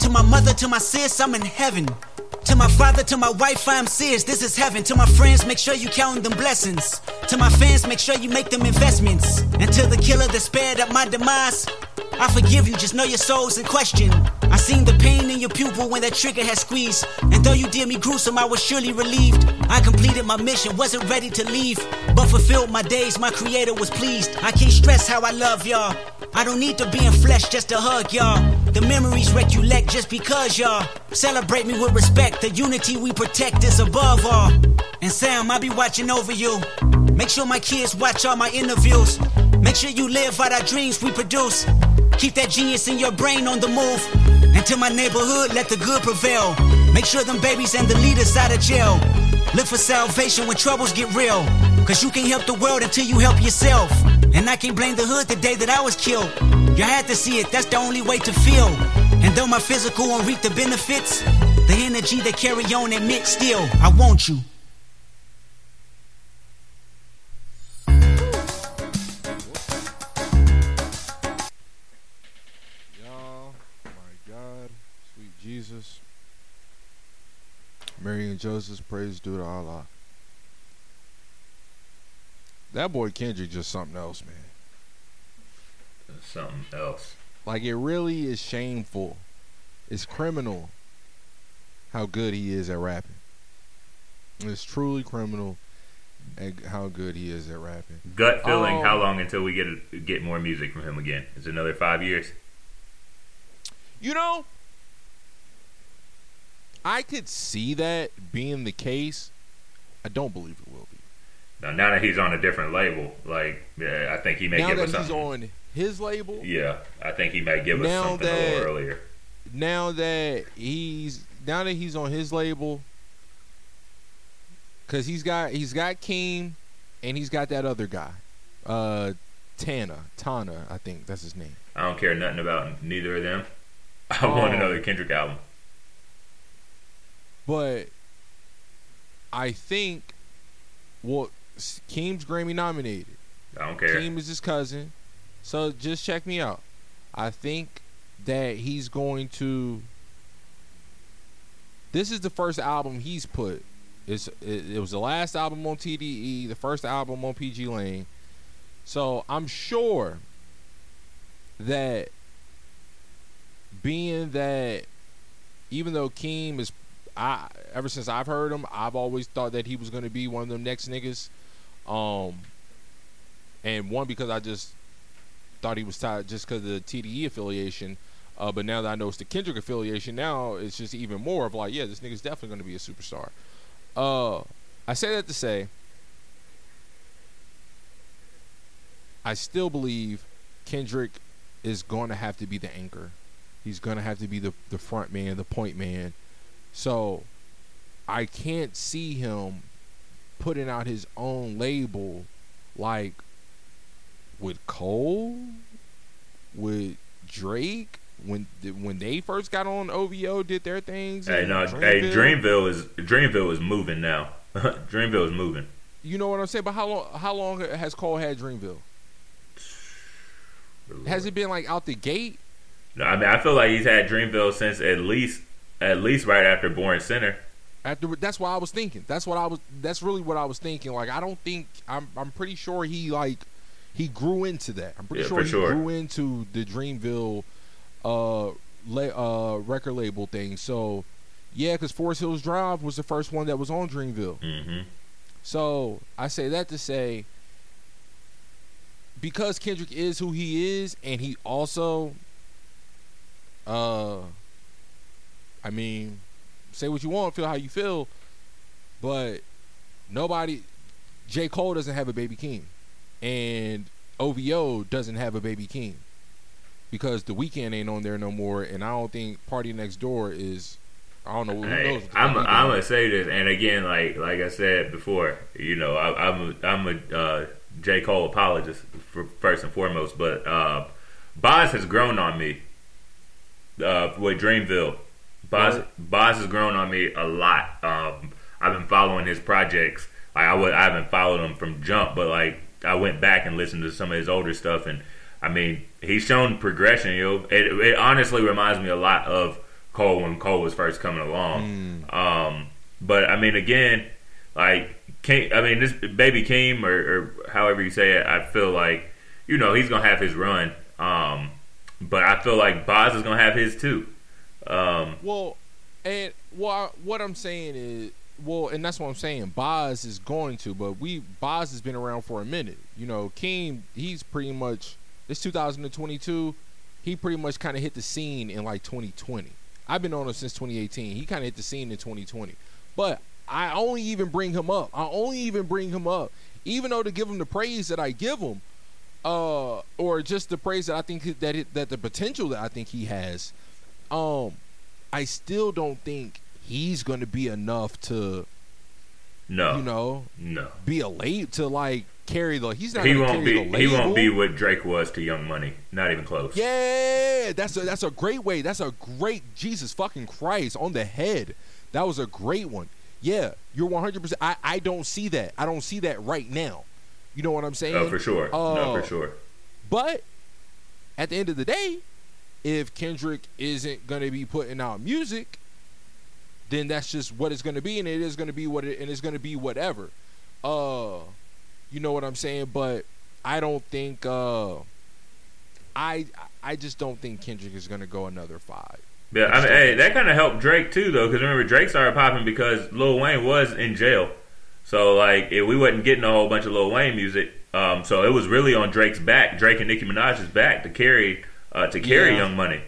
To my mother, to my sis, I'm in heaven. To my father, to my wife, I am serious. This is heaven. To my friends, make sure you count them blessings. To my fans, make sure you make them investments. And to the killer that spared up my demise, I forgive you. Just know your soul's in question. I seen the pain in your pupil when that trigger had squeezed. And though you did me gruesome, I was surely relieved. I completed my mission, wasn't ready to leave, but fulfilled my days. My creator was pleased. I can't stress how I love y'all. I don't need to be in flesh just to hug y'all. The memories recollect just because y'all celebrate me with respect. The unity we protect is above all. And Sam, I'll be watching over you. Make sure my kids watch all my interviews. Make sure you live out our dreams we produce. Keep that genius in your brain on the move. And to my neighborhood, let the good prevail. Make sure them babies and the leaders out of jail. Look for salvation when troubles get real. Cause you can't help the world until you help yourself. And I can't blame the hood the day that I was killed. You had to see it, that's the only way to feel. And though my physical won't reap the benefits, the energy they carry on admit still, I want you. Y'all, my God, sweet Jesus. Mary and Joseph, praise due to Allah. That boy Kendrick just something else, man. Something else. Like it really is shameful. It's criminal how good he is at rapping. It's truly criminal at how good he is at rapping. Gut feeling. Um, how long until we get get more music from him again? Is it another five years? You know, I could see that being the case. I don't believe it will be. Now, now that he's on a different label, like yeah, I think he may now give that us he's something. on his label, Yeah, I think he may give us Now something a little earlier. now that he's now that he's on his label, because he's got he's got Keem, and he's got that other guy, uh, Tana Tana, I think that's his name. I don't care nothing about neither of them. I want Oh. another Kendrick album. But I think, well, Keem's Grammy nominated. I don't care. Keem is his cousin. So just check me out. I think that he's going to. This is the first album he's put. It's it, it was the last album on TDE, the first album on PG Lang. So I'm sure that being that even though Keem is I ever since I've heard him, I've always thought that he was gonna be one of them next niggas. Um and one because I just thought he was tied just because of the TDE affiliation. Uh, but now that I know it's the Kendrick affiliation, now it's just even more of like, yeah, this nigga's definitely going to be a superstar. Uh, I say that to say, I still believe Kendrick is going to have to be the anchor. He's going to have to be the the front man, the point man. So I can't see him putting out his own label like with Cole, with Drake, when when they first got on OVO, did their things. Hey, no, Dreamville. hey, Dreamville is Dreamville is moving now. Dreamville is moving. You know what I'm saying? But how long? How long has Cole had Dreamville? Has it been like out the gate? No, I mean I feel like he's had Dreamville since at least at least right after Born Sinner. After that's what I was thinking. That's what I was. That's really what I was thinking. Like I don't think I'm. I'm pretty sure he like he grew into that. I'm pretty Yeah, sure he sure. grew into the Dreamville uh, la- uh record label thing. So yeah, because Forest Hills Drive was the first one that was on Dreamville. Mm-hmm. So I say that to say because Kendrick is who he is, and he also, uh, I mean, say what you want, feel how you feel, but nobody, J Cole doesn't have a baby Keem, and OVO doesn't have a baby Keem because the Weeknd ain't on there no more, and I don't think PartyNextDoor is. I don't know. Who knows Hey, I'm he I'm gonna say this, and again, like like I said before, you know, I, I'm a, I'm a uh, J Cole apologist for first and foremost, but uh, Bas has grown on me uh, with Dreamville. Bas Right. Bas has grown on me a lot. Um, I've been following his projects. Like I would I haven't followed him from jump, but like I went back and listened to some of his older stuff, and I mean he's shown progression. You know, it, it honestly reminds me a lot of Cole when Cole was first coming along. Um, but I mean, again, like, King, I mean, this baby Keem or, or however you say it, I feel like, you know, he's gonna have his run. Um, but I feel like Bas is gonna have his too. Um, Well, and well, what I'm saying is, well, and that's what I'm saying. Bas is going to, but we Bas has been around for a minute. You know, Keem, he's pretty much this 2022. He pretty much kind of hit the scene in like 2020. I've been on him since 2018. He kind of hit the scene in 2020, but I only even bring him up. I only even bring him up, even though to give him the praise that I give him, uh, or just the praise that I think that it, that the potential that I think he has. Um, I still don't think he's going to be enough to, no, you know, no, be a late to like carry the. He's not. he won't be. He won't be what Drake was to Young Money. Not even close. Yeah, that's a that's a great way. That's a great Jesus fucking Christ on the head. That was a great one. Yeah, you're 100. percent I I don't see that. I don't see that right now. You know what I'm saying? Oh, for sure. no, Uh, for sure. But at the end of the day, if Kendrick isn't going to be putting out music, then that's just what it's going to be, and it is going to be what it, and it's going to be whatever. Uh, you know what I'm saying? But I don't think. Uh, I I just don't think Kendrick is going to go another five. Yeah, I mean, hey, that kind of helped Drake too, though, because remember Drake started popping because Lil Wayne was in jail, so like if we wasn't getting a whole bunch of Lil Wayne music, um, so it was really on Drake's back, Drake and Nicki Minaj's back to carry uh, to carry Yeah. Young Money.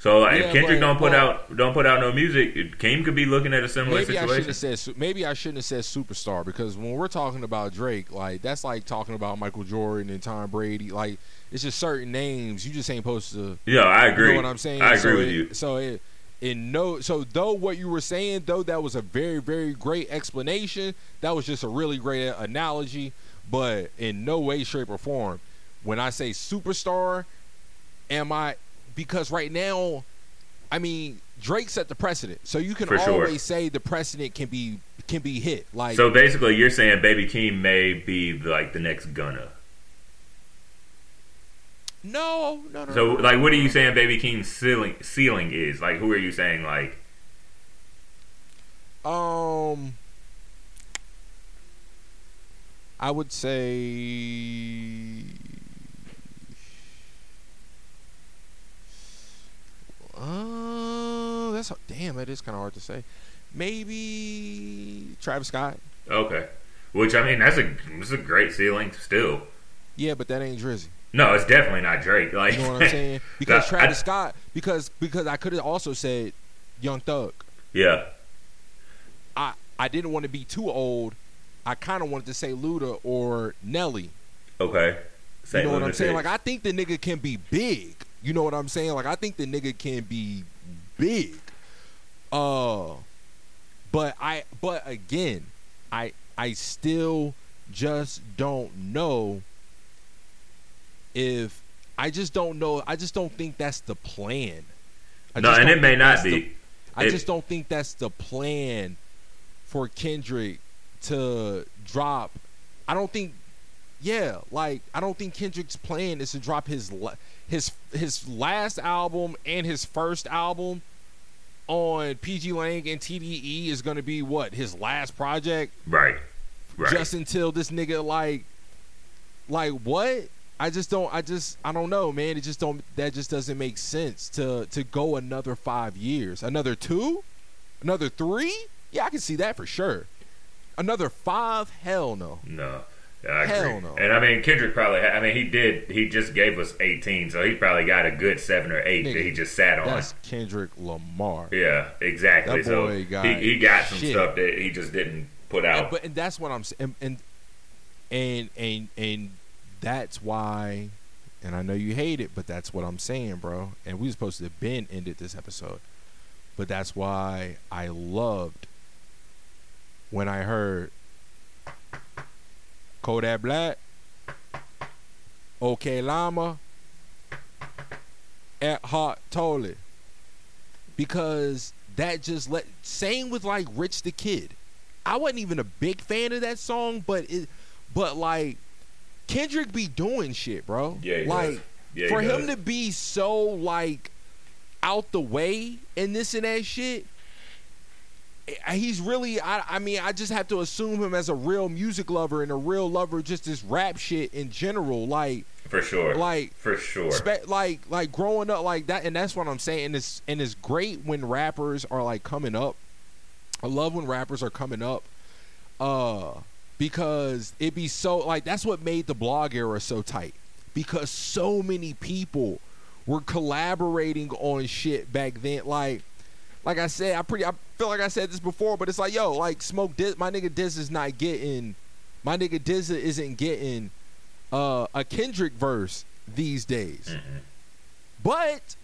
So like, Yeah, if Kendrick but- don't put but- out don't put out no music, Keem could be looking at a similar Maybe I situation. have said maybe I shouldn't have said superstar because when we're talking about Drake, like that's like talking about Michael Jordan and Tom Brady. Like it's just certain names you just ain't supposed to. Yeah, I agree. You know what I'm saying? I agree So with it- you. So it, in no, so though what you were saying, though that was a very very great explanation. That was just a really great analogy, but in no way, shape, or form, when I say superstar, am I? Because right now, I mean Drake set the precedent, so you can For sure. always say the precedent can be can be hit. Like So basically, you're saying Baby Keem may be like the next Gunna. no, no, no. So no, like, what are you saying? Baby Keem's ceiling ceiling is like. Who are you saying like? Um, I would say. Uh, that's damn. That is kind of hard to say. Maybe Travis Scott. Okay. Which I mean, that's a that's a great ceiling still. Yeah, but that ain't Drizzy. No, it's definitely not Drake. Like You know what I'm saying? Because I- Travis Scott. Because because I could have also said Young Thug. Yeah. I I didn't want to be too old. I kind of wanted to say Luda or Nelly. Okay. You Saint know what I'm saying? Like I think the nigga can be big. You know what I'm saying? Like I think the nigga can be big. Uh but I but again, I I still just don't know if I just don't know. I just don't think that's the plan. I no, and it may not that's the- be. I It- just don't think that's the plan for Kendrick to drop I don't think yeah, like I don't think Kendrick's plan is to drop his his his last album and his first album on PG Lang and TDE is going to be what his last project? Right. Right. just until this nigga like like what? I just don't i just i don't know man. It just don't that just doesn't make sense to to go another five years. Another two? Another three? Yeah i can see that for sure. Another five? Hell no. No. Yeah, I Hell agree. no. And I mean, Kendrick probably. Ha- I mean, he did. He just gave us 18, so he probably got a good seven or eight that he just sat on. that's kendrick lamar Yeah, exactly. That so got he, he got some shit. stuff that he just didn't put out. And, but and that's what I'm saying. And, and and and that's why. And I know you hate it, but that's what I'm saying, bro. And we were supposed to have been ended this episode, but that's why I loved when I heard Kodak Black, OK Llama, at Hot Tolly because that just let same with like Rich the Kid. I wasn't even a big fan of that song, but it but like Kendrick be doing shit, bro. Yeah, like. Yeah, for him to be so like out the way and this and that shit. He's really, I, I mean, I just have to assume him as a real music lover and a real lover, just this rap shit in general. Like, for sure. like for sure. Spe- like like growing up like that and that's what I'm saying and it's and it's great when rappers are like coming up. I love when rappers are coming up uh because it be so like that's what made the blog era so tight because so many people were collaborating on shit back then like like I said I pretty I feel like I said this before but it's like yo like smoke Diz, my nigga Diz is not getting my nigga Diz isn't getting uh, a Kendrick verse these days. Mm-hmm. But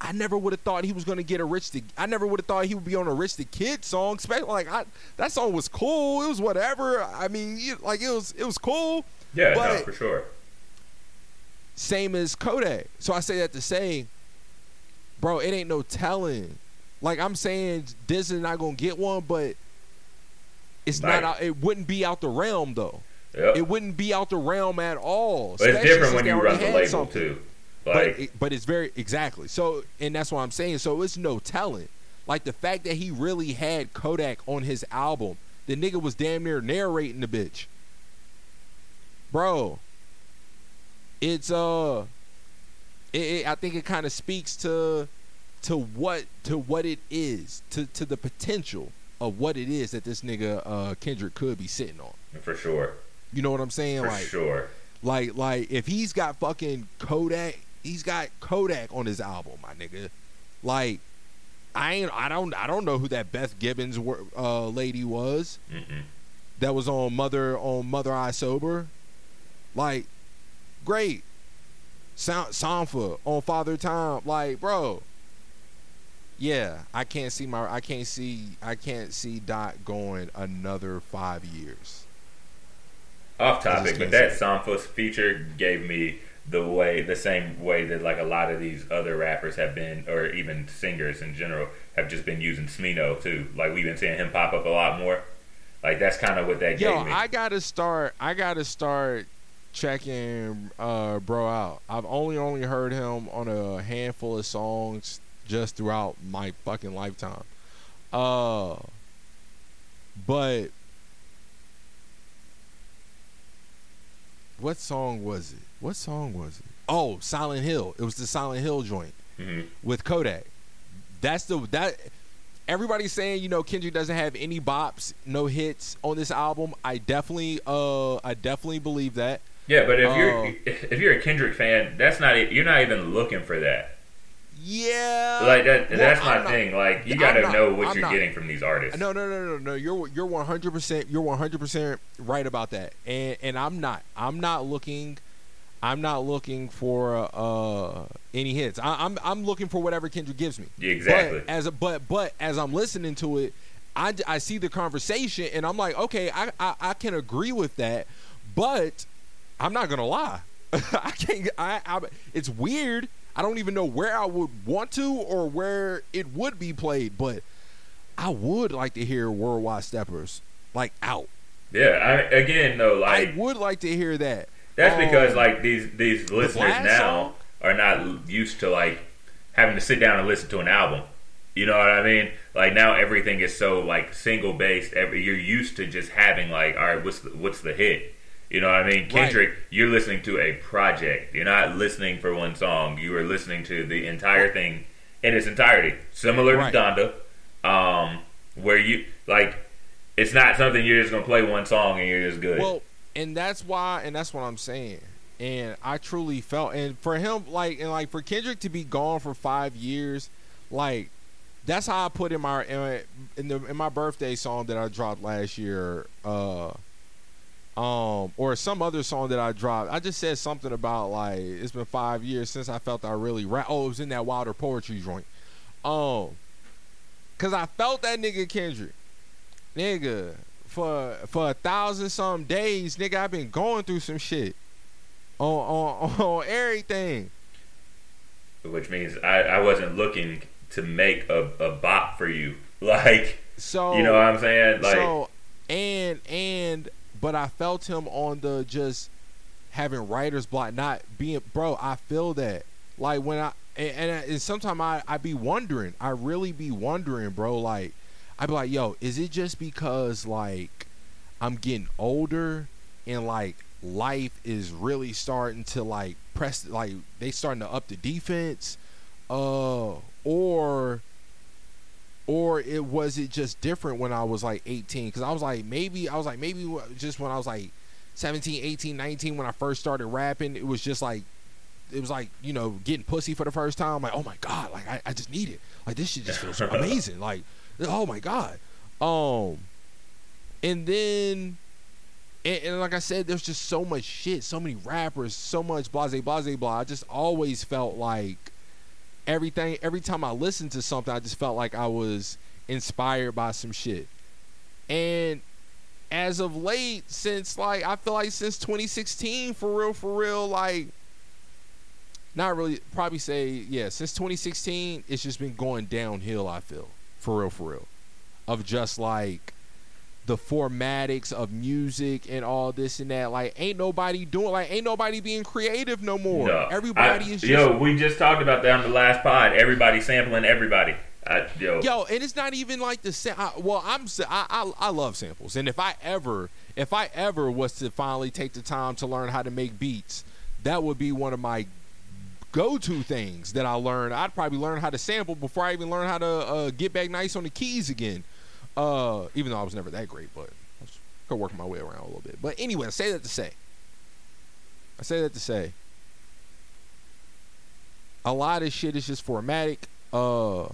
I never would have thought he was gonna get a Rich the. I never would have thought he would be on a Rich the Kid song. Especially like I, that song was cool. It was whatever. I mean, like it was it was cool. yeah, but no, for sure. same as Kodak. So I say that to say, bro, it ain't no telling. Like I'm saying, Disney's not gonna get one, but it's Right. not. Out, it wouldn't be out the realm though. Yep. It wouldn't be out the realm at all. But it's different when you run the label something. too. But Like, it, but it's very exactly so, and that's what I'm saying. So it's no telling. Like the fact that he really had Kodak on his album, the nigga was damn near narrating the bitch, bro. It's uh, it, it- I think it kind of speaks to to what to what it is to to the potential of what it is that this nigga uh Kendrick could be sitting on. for sure. You know what I'm saying? For like sure. like, like if he's got fucking Kodak, he's got Kodak on his album, my nigga. Like, I ain't, I don't, I don't know who that Beth Gibbons uh, lady was Mm-mm. that was on Mother on Mother I Sober. Like, great. Sampha on Father Time. Like, bro. Yeah, I can't see my, I can't see, I can't see Dot going another five years. Off topic, but that Sampha's feature gave me the way, the same way that like a lot of these other rappers have been, or even singers in general, have just been using Smino too. Like we've been seeing him pop up a lot more. Like that's kind of what that Yo, gave me. I gotta start. I gotta start checking uh, bro out. I've only only heard him on a handful of songs just throughout my fucking lifetime. Uh, but what song was it? What song was it? Oh, Silent Hill. It was the Silent Hill joint Mhm. with Kodak. That's the that everybody's saying, you know, Kendrick doesn't have any bops, no hits on this album. I definitely uh I definitely believe that. Yeah, but if Uh, you're if you're a Kendrick fan, that's not you're not even looking for that. Yeah. Like that Well, that's my not- thing. Like you got to know what I'm you're not. getting from these artists. No, no, no, no, no. You're you're 100 percent you're 100 percent right about that. And and I'm not. I'm not looking. I'm not looking for uh any hits. I, I'm I'm looking for whatever Kendrick gives me. Yeah, exactly. But as a, but but as I'm listening to it, I, I see the conversation and I'm like, okay, I, I I can agree with that, but I'm not gonna lie. I can't. I, I it's weird. I don't even know where I would want to or where it would be played, but I would like to hear Worldwide Steppers like out. Yeah, I, again though, like I would like to hear that. That's because Um, like these these listeners Blast now song? are not used to like having to sit down and listen to an album. You know what I mean? Like now everything is so like single based. Every you're used to just having like, all right, what's the, what's the hit? You know what I mean? Kendrick, you're listening to a project. You're not listening for one song. You are listening to the entire thing in its entirety. Similar Right. to Donda, um, where you like, it's not something you're just gonna play one song and you're just good. Well, and that's why, and that's what I'm saying. And I truly felt, and for him, like, and like for Kendrick to be gone for five years, like, that's how I put in my in, my- in the in my birthday song that I dropped last year, uh, um, or some other song that I dropped. I just said something about like it's been five years since I felt I really rap. Oh, it was in that Wilder poetry joint, um, cause I felt that nigga Kendrick nigga, for for a thousand some days, nigga, I've been going through some shit on on on everything. which means I, I wasn't looking to make a, a bot for you. Like, So you know what I'm saying? Like, so and and but I felt him on the just having writer's block, not being bro. I feel that like when I and, and, and sometimes I I be wondering, I really be wondering, bro. Like I be like, yo, is it just because like I'm getting older and like life is really starting to like press like they starting to up the defense, uh, or or it was it just different when I was like 18 because I was like maybe I was like maybe just when I was like 17 18 19 when I first started rapping it was just like it was like you know getting pussy for the first time like oh my god like I, I just need it. Like this shit just feels amazing like oh my god. Um and then and, and like I said there's just so much shit so many rappers so much blase blase blah. I just always felt like everything every time I listened to something I just felt like I was inspired by some shit. And as of late, since like I feel like since 2016, for real, for real, like not really probably say, yeah, since 2016, it's just been going downhill, I feel. For real, for real. Of just like the formatics of music and all this and that. Like, ain't nobody doing like ain't nobody being creative no more. no. Everybody I- is just Yo, we just talked about that on the last pod. Everybody sampling everybody. I, yo, Yo, and it's not even like the sa- I, well, I'm I, I I love samples, and if I ever if I ever was to finally take the time to learn how to make beats, that would be one of my go-to things that I learned. I'd probably learn how to sample before I even learn how to uh, get back nice on the keys again. Uh, even though I was never that great, but I could work my way around a little bit. But anyway, I say that to say, I say that to say, a lot of shit is just formatic. Uh,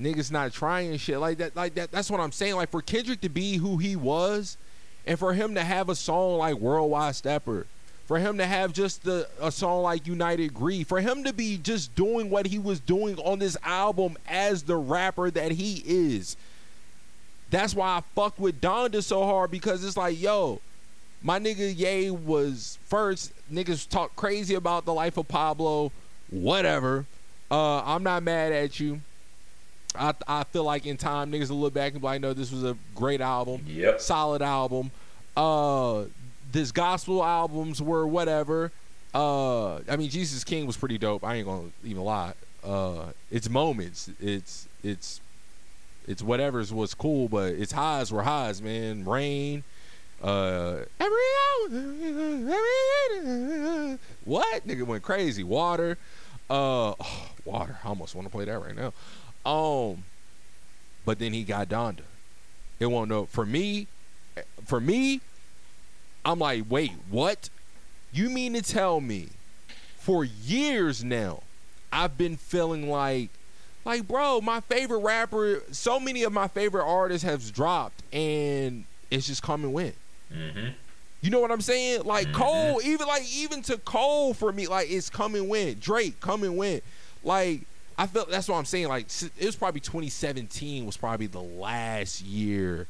niggas not trying shit like that. Like that. That's what I'm saying. Like for Kendrick to be who he was, and for him to have a song like Worldwide Stepper, for him to have just the a song like United Grief, for him to be just doing what he was doing on this album as the rapper that he is. That's why I fucked with Donda so hard because it's like, yo, my nigga Ye was first. Niggas talk crazy about the life of Pablo, whatever. Uh, I'm not mad at you. I I feel like in time niggas will look back and be like, no, this was a great album, Yep. solid album. Uh, this gospel albums were whatever. Uh, I mean, Jesus King was pretty dope. I ain't gonna even lie. Uh, it's moments. It's it's it's whatever's was cool, but its highs were highs, man. Rain. Uh, every hour, every what nigga went crazy. Water, uh, oh, water. I almost want to play that right now. Um, but then he got Donda. It won't know for me. For me, I'm like, wait, what? You mean to tell me, for years now, I've been feeling like, like, bro, my favorite rapper, so many of my favorite artists have dropped, and it's just come and went. Mm-hmm. You know what I'm saying? Like Cole, even like even to Cole for me, like it's come and went. Drake come and went. Like I felt that's what I'm saying. Like it was probably 2017 was probably the last year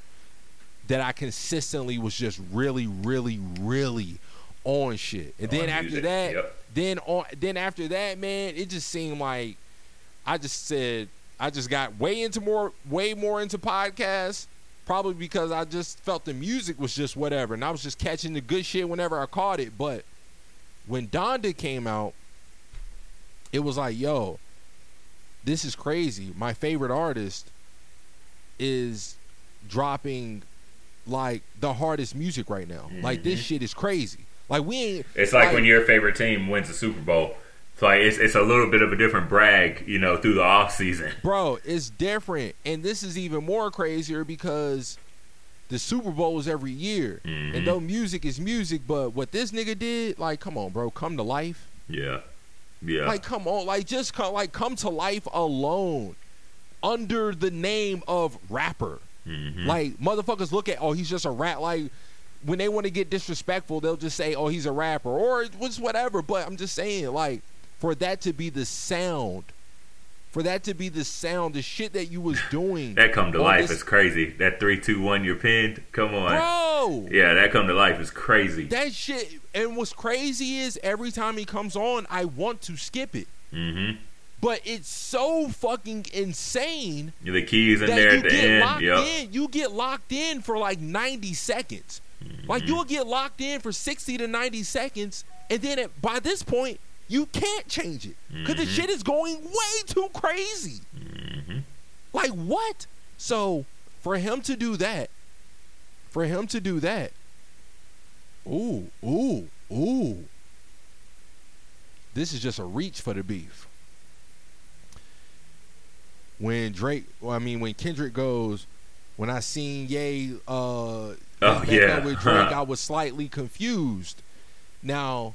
that I consistently was just really, really, really on shit. And then On after that, yep. then on then after that, man, it just seemed like I just said I just got way into more way more into podcasts probably because I just felt the music was just whatever, and I was just catching the good shit whenever I caught it. But when Donda came out, it was like, yo, this is crazy. My favorite artist is dropping like the hardest music right now. Like this mm-hmm. shit is crazy. Like we ain't. It's like, when your favorite team wins the Super Bowl. It's like it's, it's a little bit of a different brag, you know, through the off season. bro, it's different, and this is even more crazier because the Super Bowl is every year, Mhm. and though music is music, but what this nigga did, like, come on, bro, come to life. Yeah, yeah. Like, come on, like, just come, like, come to life alone, under the name of rapper. Mhm. Like, motherfuckers look at, oh, he's just a rat. Like, when they want to get disrespectful, they'll just say, oh, he's a rapper, or it was whatever. But I'm just saying, like, for that to be the sound, for that to be the sound, the shit that you was doing, that come to life this- is crazy. That three, two, one, you're pinned. Come on, bro. Yeah, that come to life is crazy. That shit. And what's crazy is every time he comes on, I want to skip it. mm-hmm. But it's so fucking insane The keys in that there you at the get end. locked Yep. in. You get locked in for like 90 seconds. Mm-hmm. Like you'll get locked in for 60 to 90 seconds, and then at, by this point, you can't change it because the Mhm. shit is going way too crazy. Mhm. Like what? So for him to do that, for him to do that, ooh, ooh, ooh. This is just a reach for the beef. When Drake, well, I mean, when Kendrick goes, when I seen Ye, uh, Oh, yeah. with Drake, I was slightly confused. Now,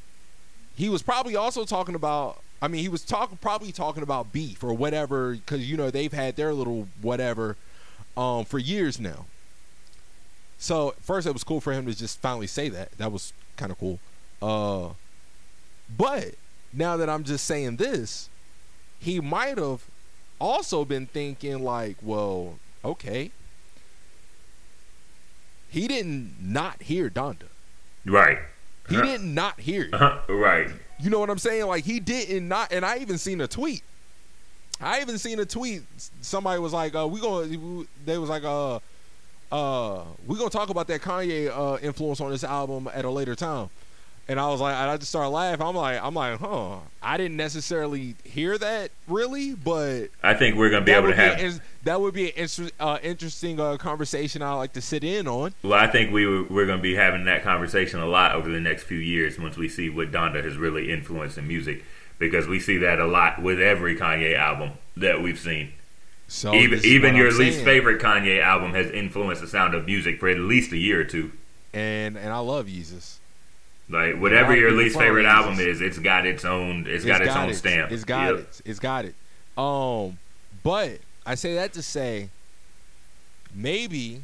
he was probably also talking about. I mean, he was talking probably talking about beef or whatever because you know they've had their little whatever um, for years now. So first, it was cool for him to just finally say that. That was kind of cool. Uh, but now that I'm just saying this, he might have also been thinking like, well, okay. He didn't not hear Donda. Right. He did not not hear it. Uh-huh. Right. You know what I'm saying? Like he didn't not, and I even seen a tweet. I even seen a tweet. Somebody was like, uh, "We going." They was like, "Uh, uh, we gonna talk about that Kanye uh influence on this album at a later time." And I was like, I just started laughing. I'm like, I'm like, huh? I didn't necessarily hear that really, but I think we're gonna be able to have. an- that would be an inter- uh, interesting uh, conversation I like to sit in on. Well, I think we were, to be having that conversation a lot over the next few years once we see what Donda has really influenced in music, because we see that a lot with every Kanye album that we've seen. So even even your I'm least saying. favorite Kanye album has influenced the sound of music for at least a year or two. and and I love Jesus. Like whatever your least favorite album is, it's got its own. it's got its, own it. stamp. It's got Yep. it. It's got it. Um, but I say that to say, maybe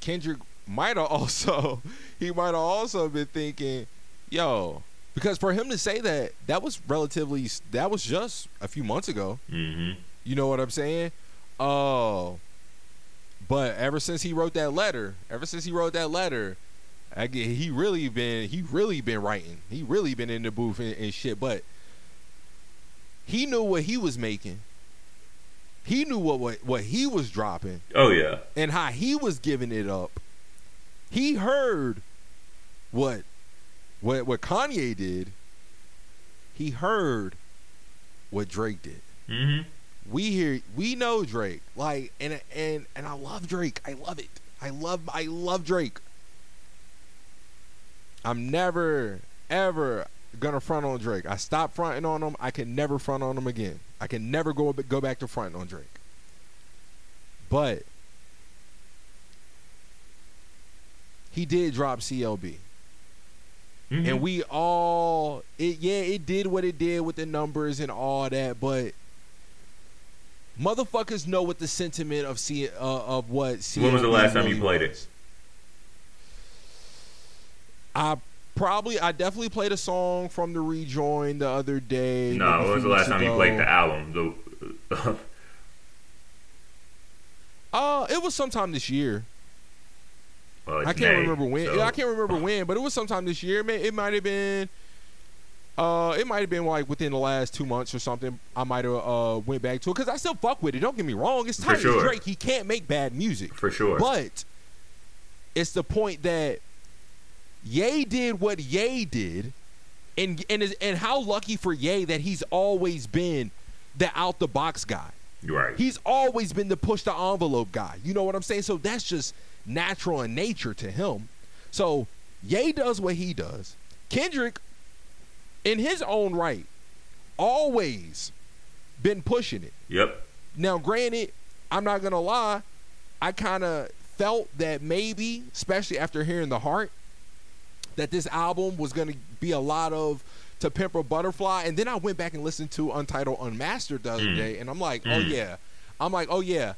Kendrick might have also he might have also been thinking, yo, because for him to say that, that was relatively that was just a few months ago. Mhm. You know what I'm saying? Oh, but ever since he wrote that letter, ever since he wrote that letter, I get he really been he really been writing. He really been in the booth and, and shit. But he knew what he was making. He knew what, what what he was dropping Oh yeah. and how he was giving it up. He heard what what what Kanye did. He heard what Drake did. hmm We hear we know Drake. Like and and and I love Drake. I love it. I love I love Drake. I'm never ever gonna front on Drake. I stopped fronting on him. I can never front on him again. I can never go go back to fronting on Drake. But he did drop CLB. Mhm. And we all it yeah, it did what it did with the numbers and all that, but motherfuckers know what the sentiment of C uh, of what CLB When was the last time you played was. it? I probably I definitely played a song from the rejoin the other day. No, when was the last weeks time you played the album? The Uh it was sometime this year. well, I can't May, remember when. so- I can't remember when, but it was sometime this year. Man, it might have been. Uh, it might have been like within the last two months or something. I might have uh went back to it because I still fuck with it. Don't get me wrong. It's For sure. Drake. He can't make bad music For sure. but it's the point that Ye did what Ye did, and and is, and how lucky for Ye that he's always been the out the box guy. Right. He's always been the push the envelope guy. You know what I'm saying? So that's just natural in nature to him. So Ye does what he does. Kendrick, in his own right, always been pushing it. Yep. Now, granted, I'm not gonna lie, I kind of felt that maybe, especially after hearing the heart, that this album was gonna be a lot of to Pimp a Butterfly, and then I went back and listened to Untitled Unmastered the other Mm. day, and I'm like, oh Mm. yeah, I'm like, oh yeah,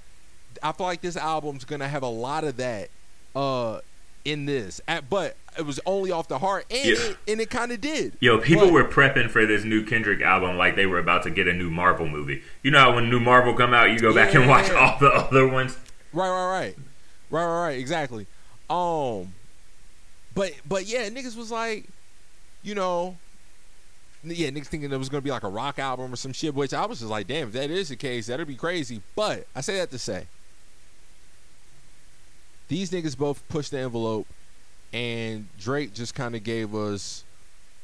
I feel like this album's gonna have a lot of that uh in this, At- but it was only off the heart, and Yeah. it, and it kind of did. Yo, people But- were prepping for this new Kendrick album like they were about to get a new Marvel movie. You know how when new Marvel come out, you go back and watch Yeah. all the other ones. Right, right, right, right, right, right. Exactly. Um, but but yeah, niggas was like, you know, yeah, niggas thinking it was gonna be like a rock album or some shit. Which I was just like, damn, if that is the case, that'd be crazy. But I say that to say, these niggas both pushed the envelope, and Drake just kind of gave us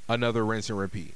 another rinse and repeat.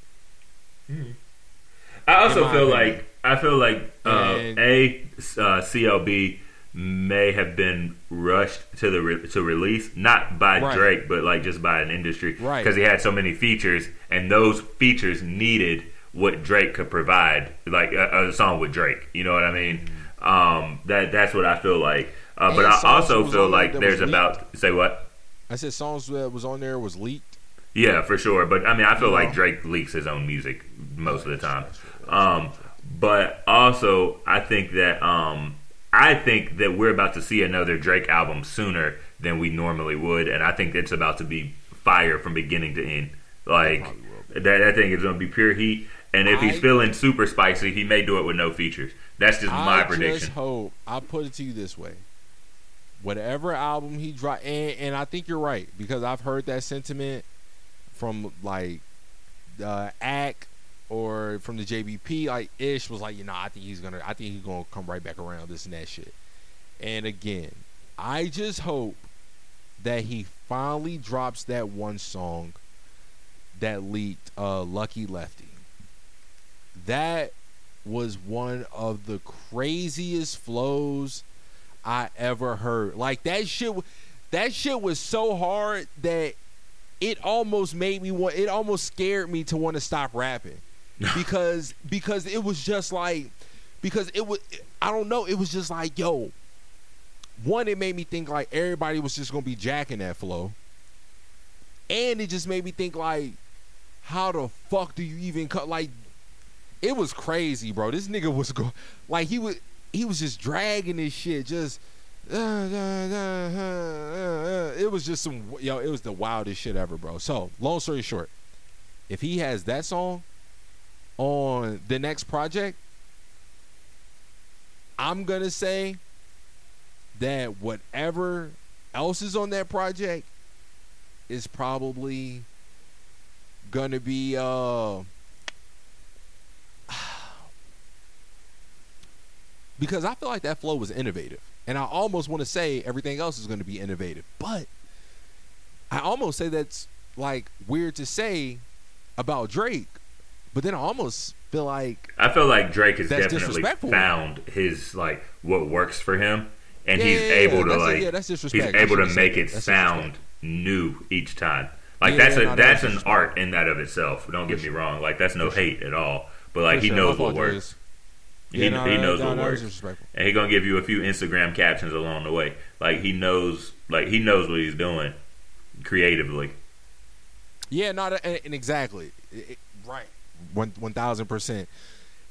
I also feel opinion. like I feel like uh, a uh, CLB may have been rushed to the re- to release not by Right. Drake but like just by an industry Right. because he had so many features and those features needed what Drake could provide like a, a song with Drake you know what I mean um, that that's what I feel like uh, but I also feel like there's about say what I said songs that was on there was leaked. Yeah, for sure. But I mean, I feel Yeah. like Drake leaks his own music most of the time. Um, but also, I think that um, I think that we're about to see another Drake album sooner than we normally would, and I think it's about to be fire from beginning to end. Like that, I think it's going to be pure heat. And if he's feeling super spicy, he may do it with no features. That's just my I prediction. just hope. I'll put it to you this way: whatever album he drop, and, and I think you're right because I've heard that sentiment from like uh, Ack or from the JBP. Like Ish was like, you know, I think he's gonna, I think he's gonna come right back around this and that shit. And again, I just hope that he finally drops that one song that leaked, uh, "Lucky Lefty." That was one of the craziest flows I ever heard. Like that shit, that shit was so hard that it almost made me want. It almost scared me to want to stop rapping because because it was just like because it was I don't know. It was just like yo. One, it made me think like everybody was just gonna be jacking that flow, and it just made me think like, how the fuck do you even cut like it was crazy, bro. This nigga was go like he was he was just dragging this shit, just uh, uh, uh, uh, uh, it was just some yo. It was the wildest shit ever, bro. So long story short, if he has that song on the next project, I'm gonna say that whatever else is on that project is probably gonna be uh because I feel like that flow was innovative. And I almost want to say everything else is going to be innovative. But I almost say that's like weird to say about Drake. But then I almost feel like I feel like Drake has definitely found his like what works for him, and Yeah, he's yeah, yeah, able to that's a- like yeah, that's he's able to make it That's sound new each time. Like Yeah, that's a no, that's that's an art in that of itself. Don't get me wrong. Like that's no hate at all. But like he knows what works. Yeah, he, no, he knows no, what works, and he gonna give you a few Instagram captions along the way. Like he knows, like he knows what he's doing creatively. Yeah, not and, and exactly It- it- right, one one thousand percent.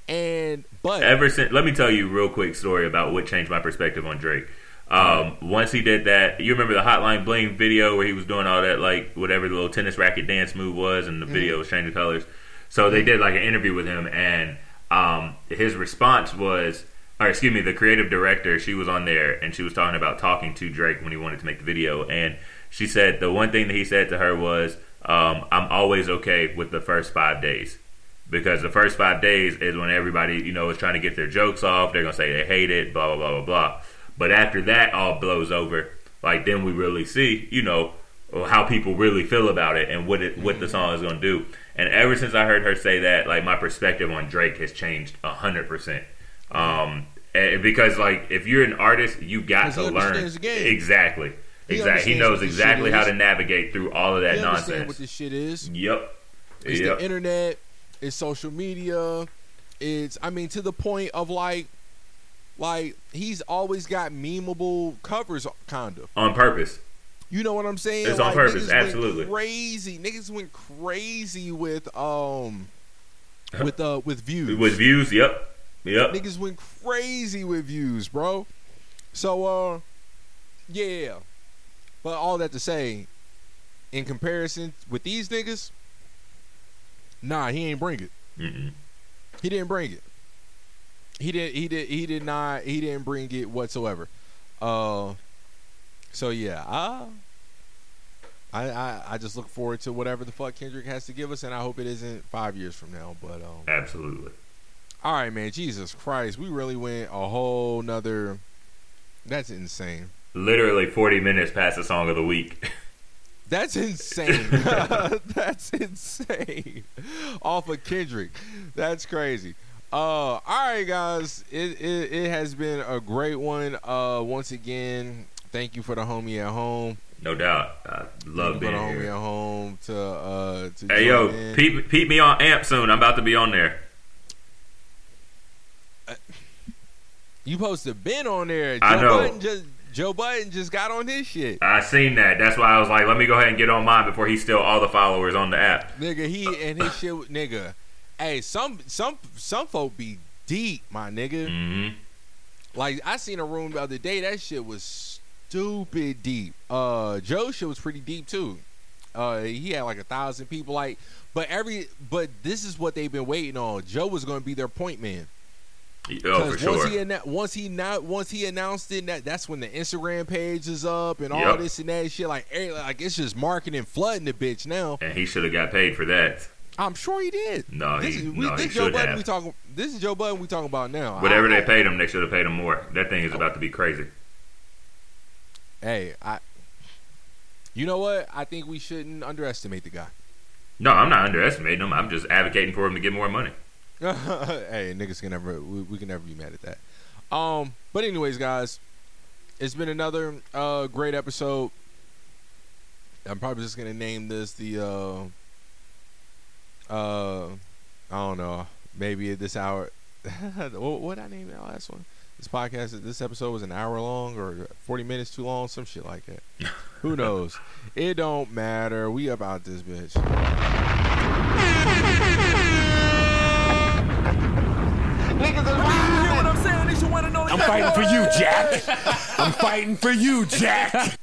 And but Ever since, let me tell you a real quick story about what changed my perspective on Drake. Um, once he did that, you remember the Hotline Bling video where he was doing all that, like whatever the little tennis racket dance move was, and the video was changing colors. So they did like an interview with him, and um, his response was, or excuse me, the creative director, she was on there, and she was talking about talking to Drake when he wanted to make the video, and she said the one thing that he said to her was, um, I'm always okay with the first five days because the first five days is when everybody you know is trying to get their jokes off. They're gonna say they hate it, blah blah blah blah blah. But after that all blows over, like then we really see, you know, how people really feel about it and what it what the song is gonna do. And ever since I heard her say that, like my perspective on Drake has changed a hundred percent. Um, because like if you're an artist, you got to learn the game. exactly. He Exactly. He knows exactly how to navigate through all of that You nonsense. what this shit is? Yep. It's yep. the internet. It's social media. It's I mean to the point of like, like he's always got memeable covers, kind of. on purpose. You know what I'm saying? It's on purpose, niggas went absolutely. crazy. Niggas went crazy with um, with uh with views. With views, yep. Yep. Niggas went crazy with views, bro. So uh, yeah. But all that to say, in comparison with these niggas, nah, he ain't bring it. Mm-mm. He didn't bring it. He did. He did. He did not. He didn't bring it whatsoever. Uh. So yeah. Uh, I, I I just look forward to whatever the fuck Kendrick has to give us, and I hope it isn't five years from now. But um. Absolutely. All right, man. Jesus Christ, we really went a whole nother. That's insane. Literally 40 minutes past the song of the week. That's insane. That's insane. Off of Kendrick. That's crazy. Uh, all right, guys. It, it it has been a great one. Uh, once again, thank you for the homie at home. No doubt. I love being the homie at home to uh to Hey, yo, in. peep, peep me on AMP soon. I'm about to be on there. You supposed to been on there. Joe I know. Just Joe Budden just got on his shit. I seen that. That's why I was like, let me go ahead and get on mine before he steal all the followers on the app. Nigga, he and his shit, nigga. Hey, some some some folk be deep, my nigga. Mm-hmm. Like I seen a room the other day. That shit was stupid deep. Uh, Joe shit was pretty deep too. Uh, he had like a thousand people. Like, but every but this is what they've been waiting on. Joe was going to be their point man. Oh, for once sure. he annou- once he not once he announced it, that that's when the Instagram page is up and all Yep. this and that shit. Like, every- like it's just marketing flooding the bitch now. And he should have got paid for that. I'm sure he did. No, this he- is, we, no, this he Joe should Budden have. we talking. This is Joe Budden we talking about now. Whatever they paid him, they should have paid him more. That thing is about to be crazy. Hey, I. You know what? I think we shouldn't underestimate the guy. No, I'm not underestimating him. I'm just advocating for him to get more money. hey, niggas can never we, we can never be mad at that. Um, but anyways, guys, it's been another uh great episode. I'm probably just gonna name this the uh uh I don't know maybe at this hour. what what I name that last one? This podcast, this episode was an hour long or 40 minutes too long, some shit like that. Who knows? It don't matter. We about this bitch. You hear what I'm saying? It's your one and only I'm fighting for you, Jack. I'm fighting for you, Jack.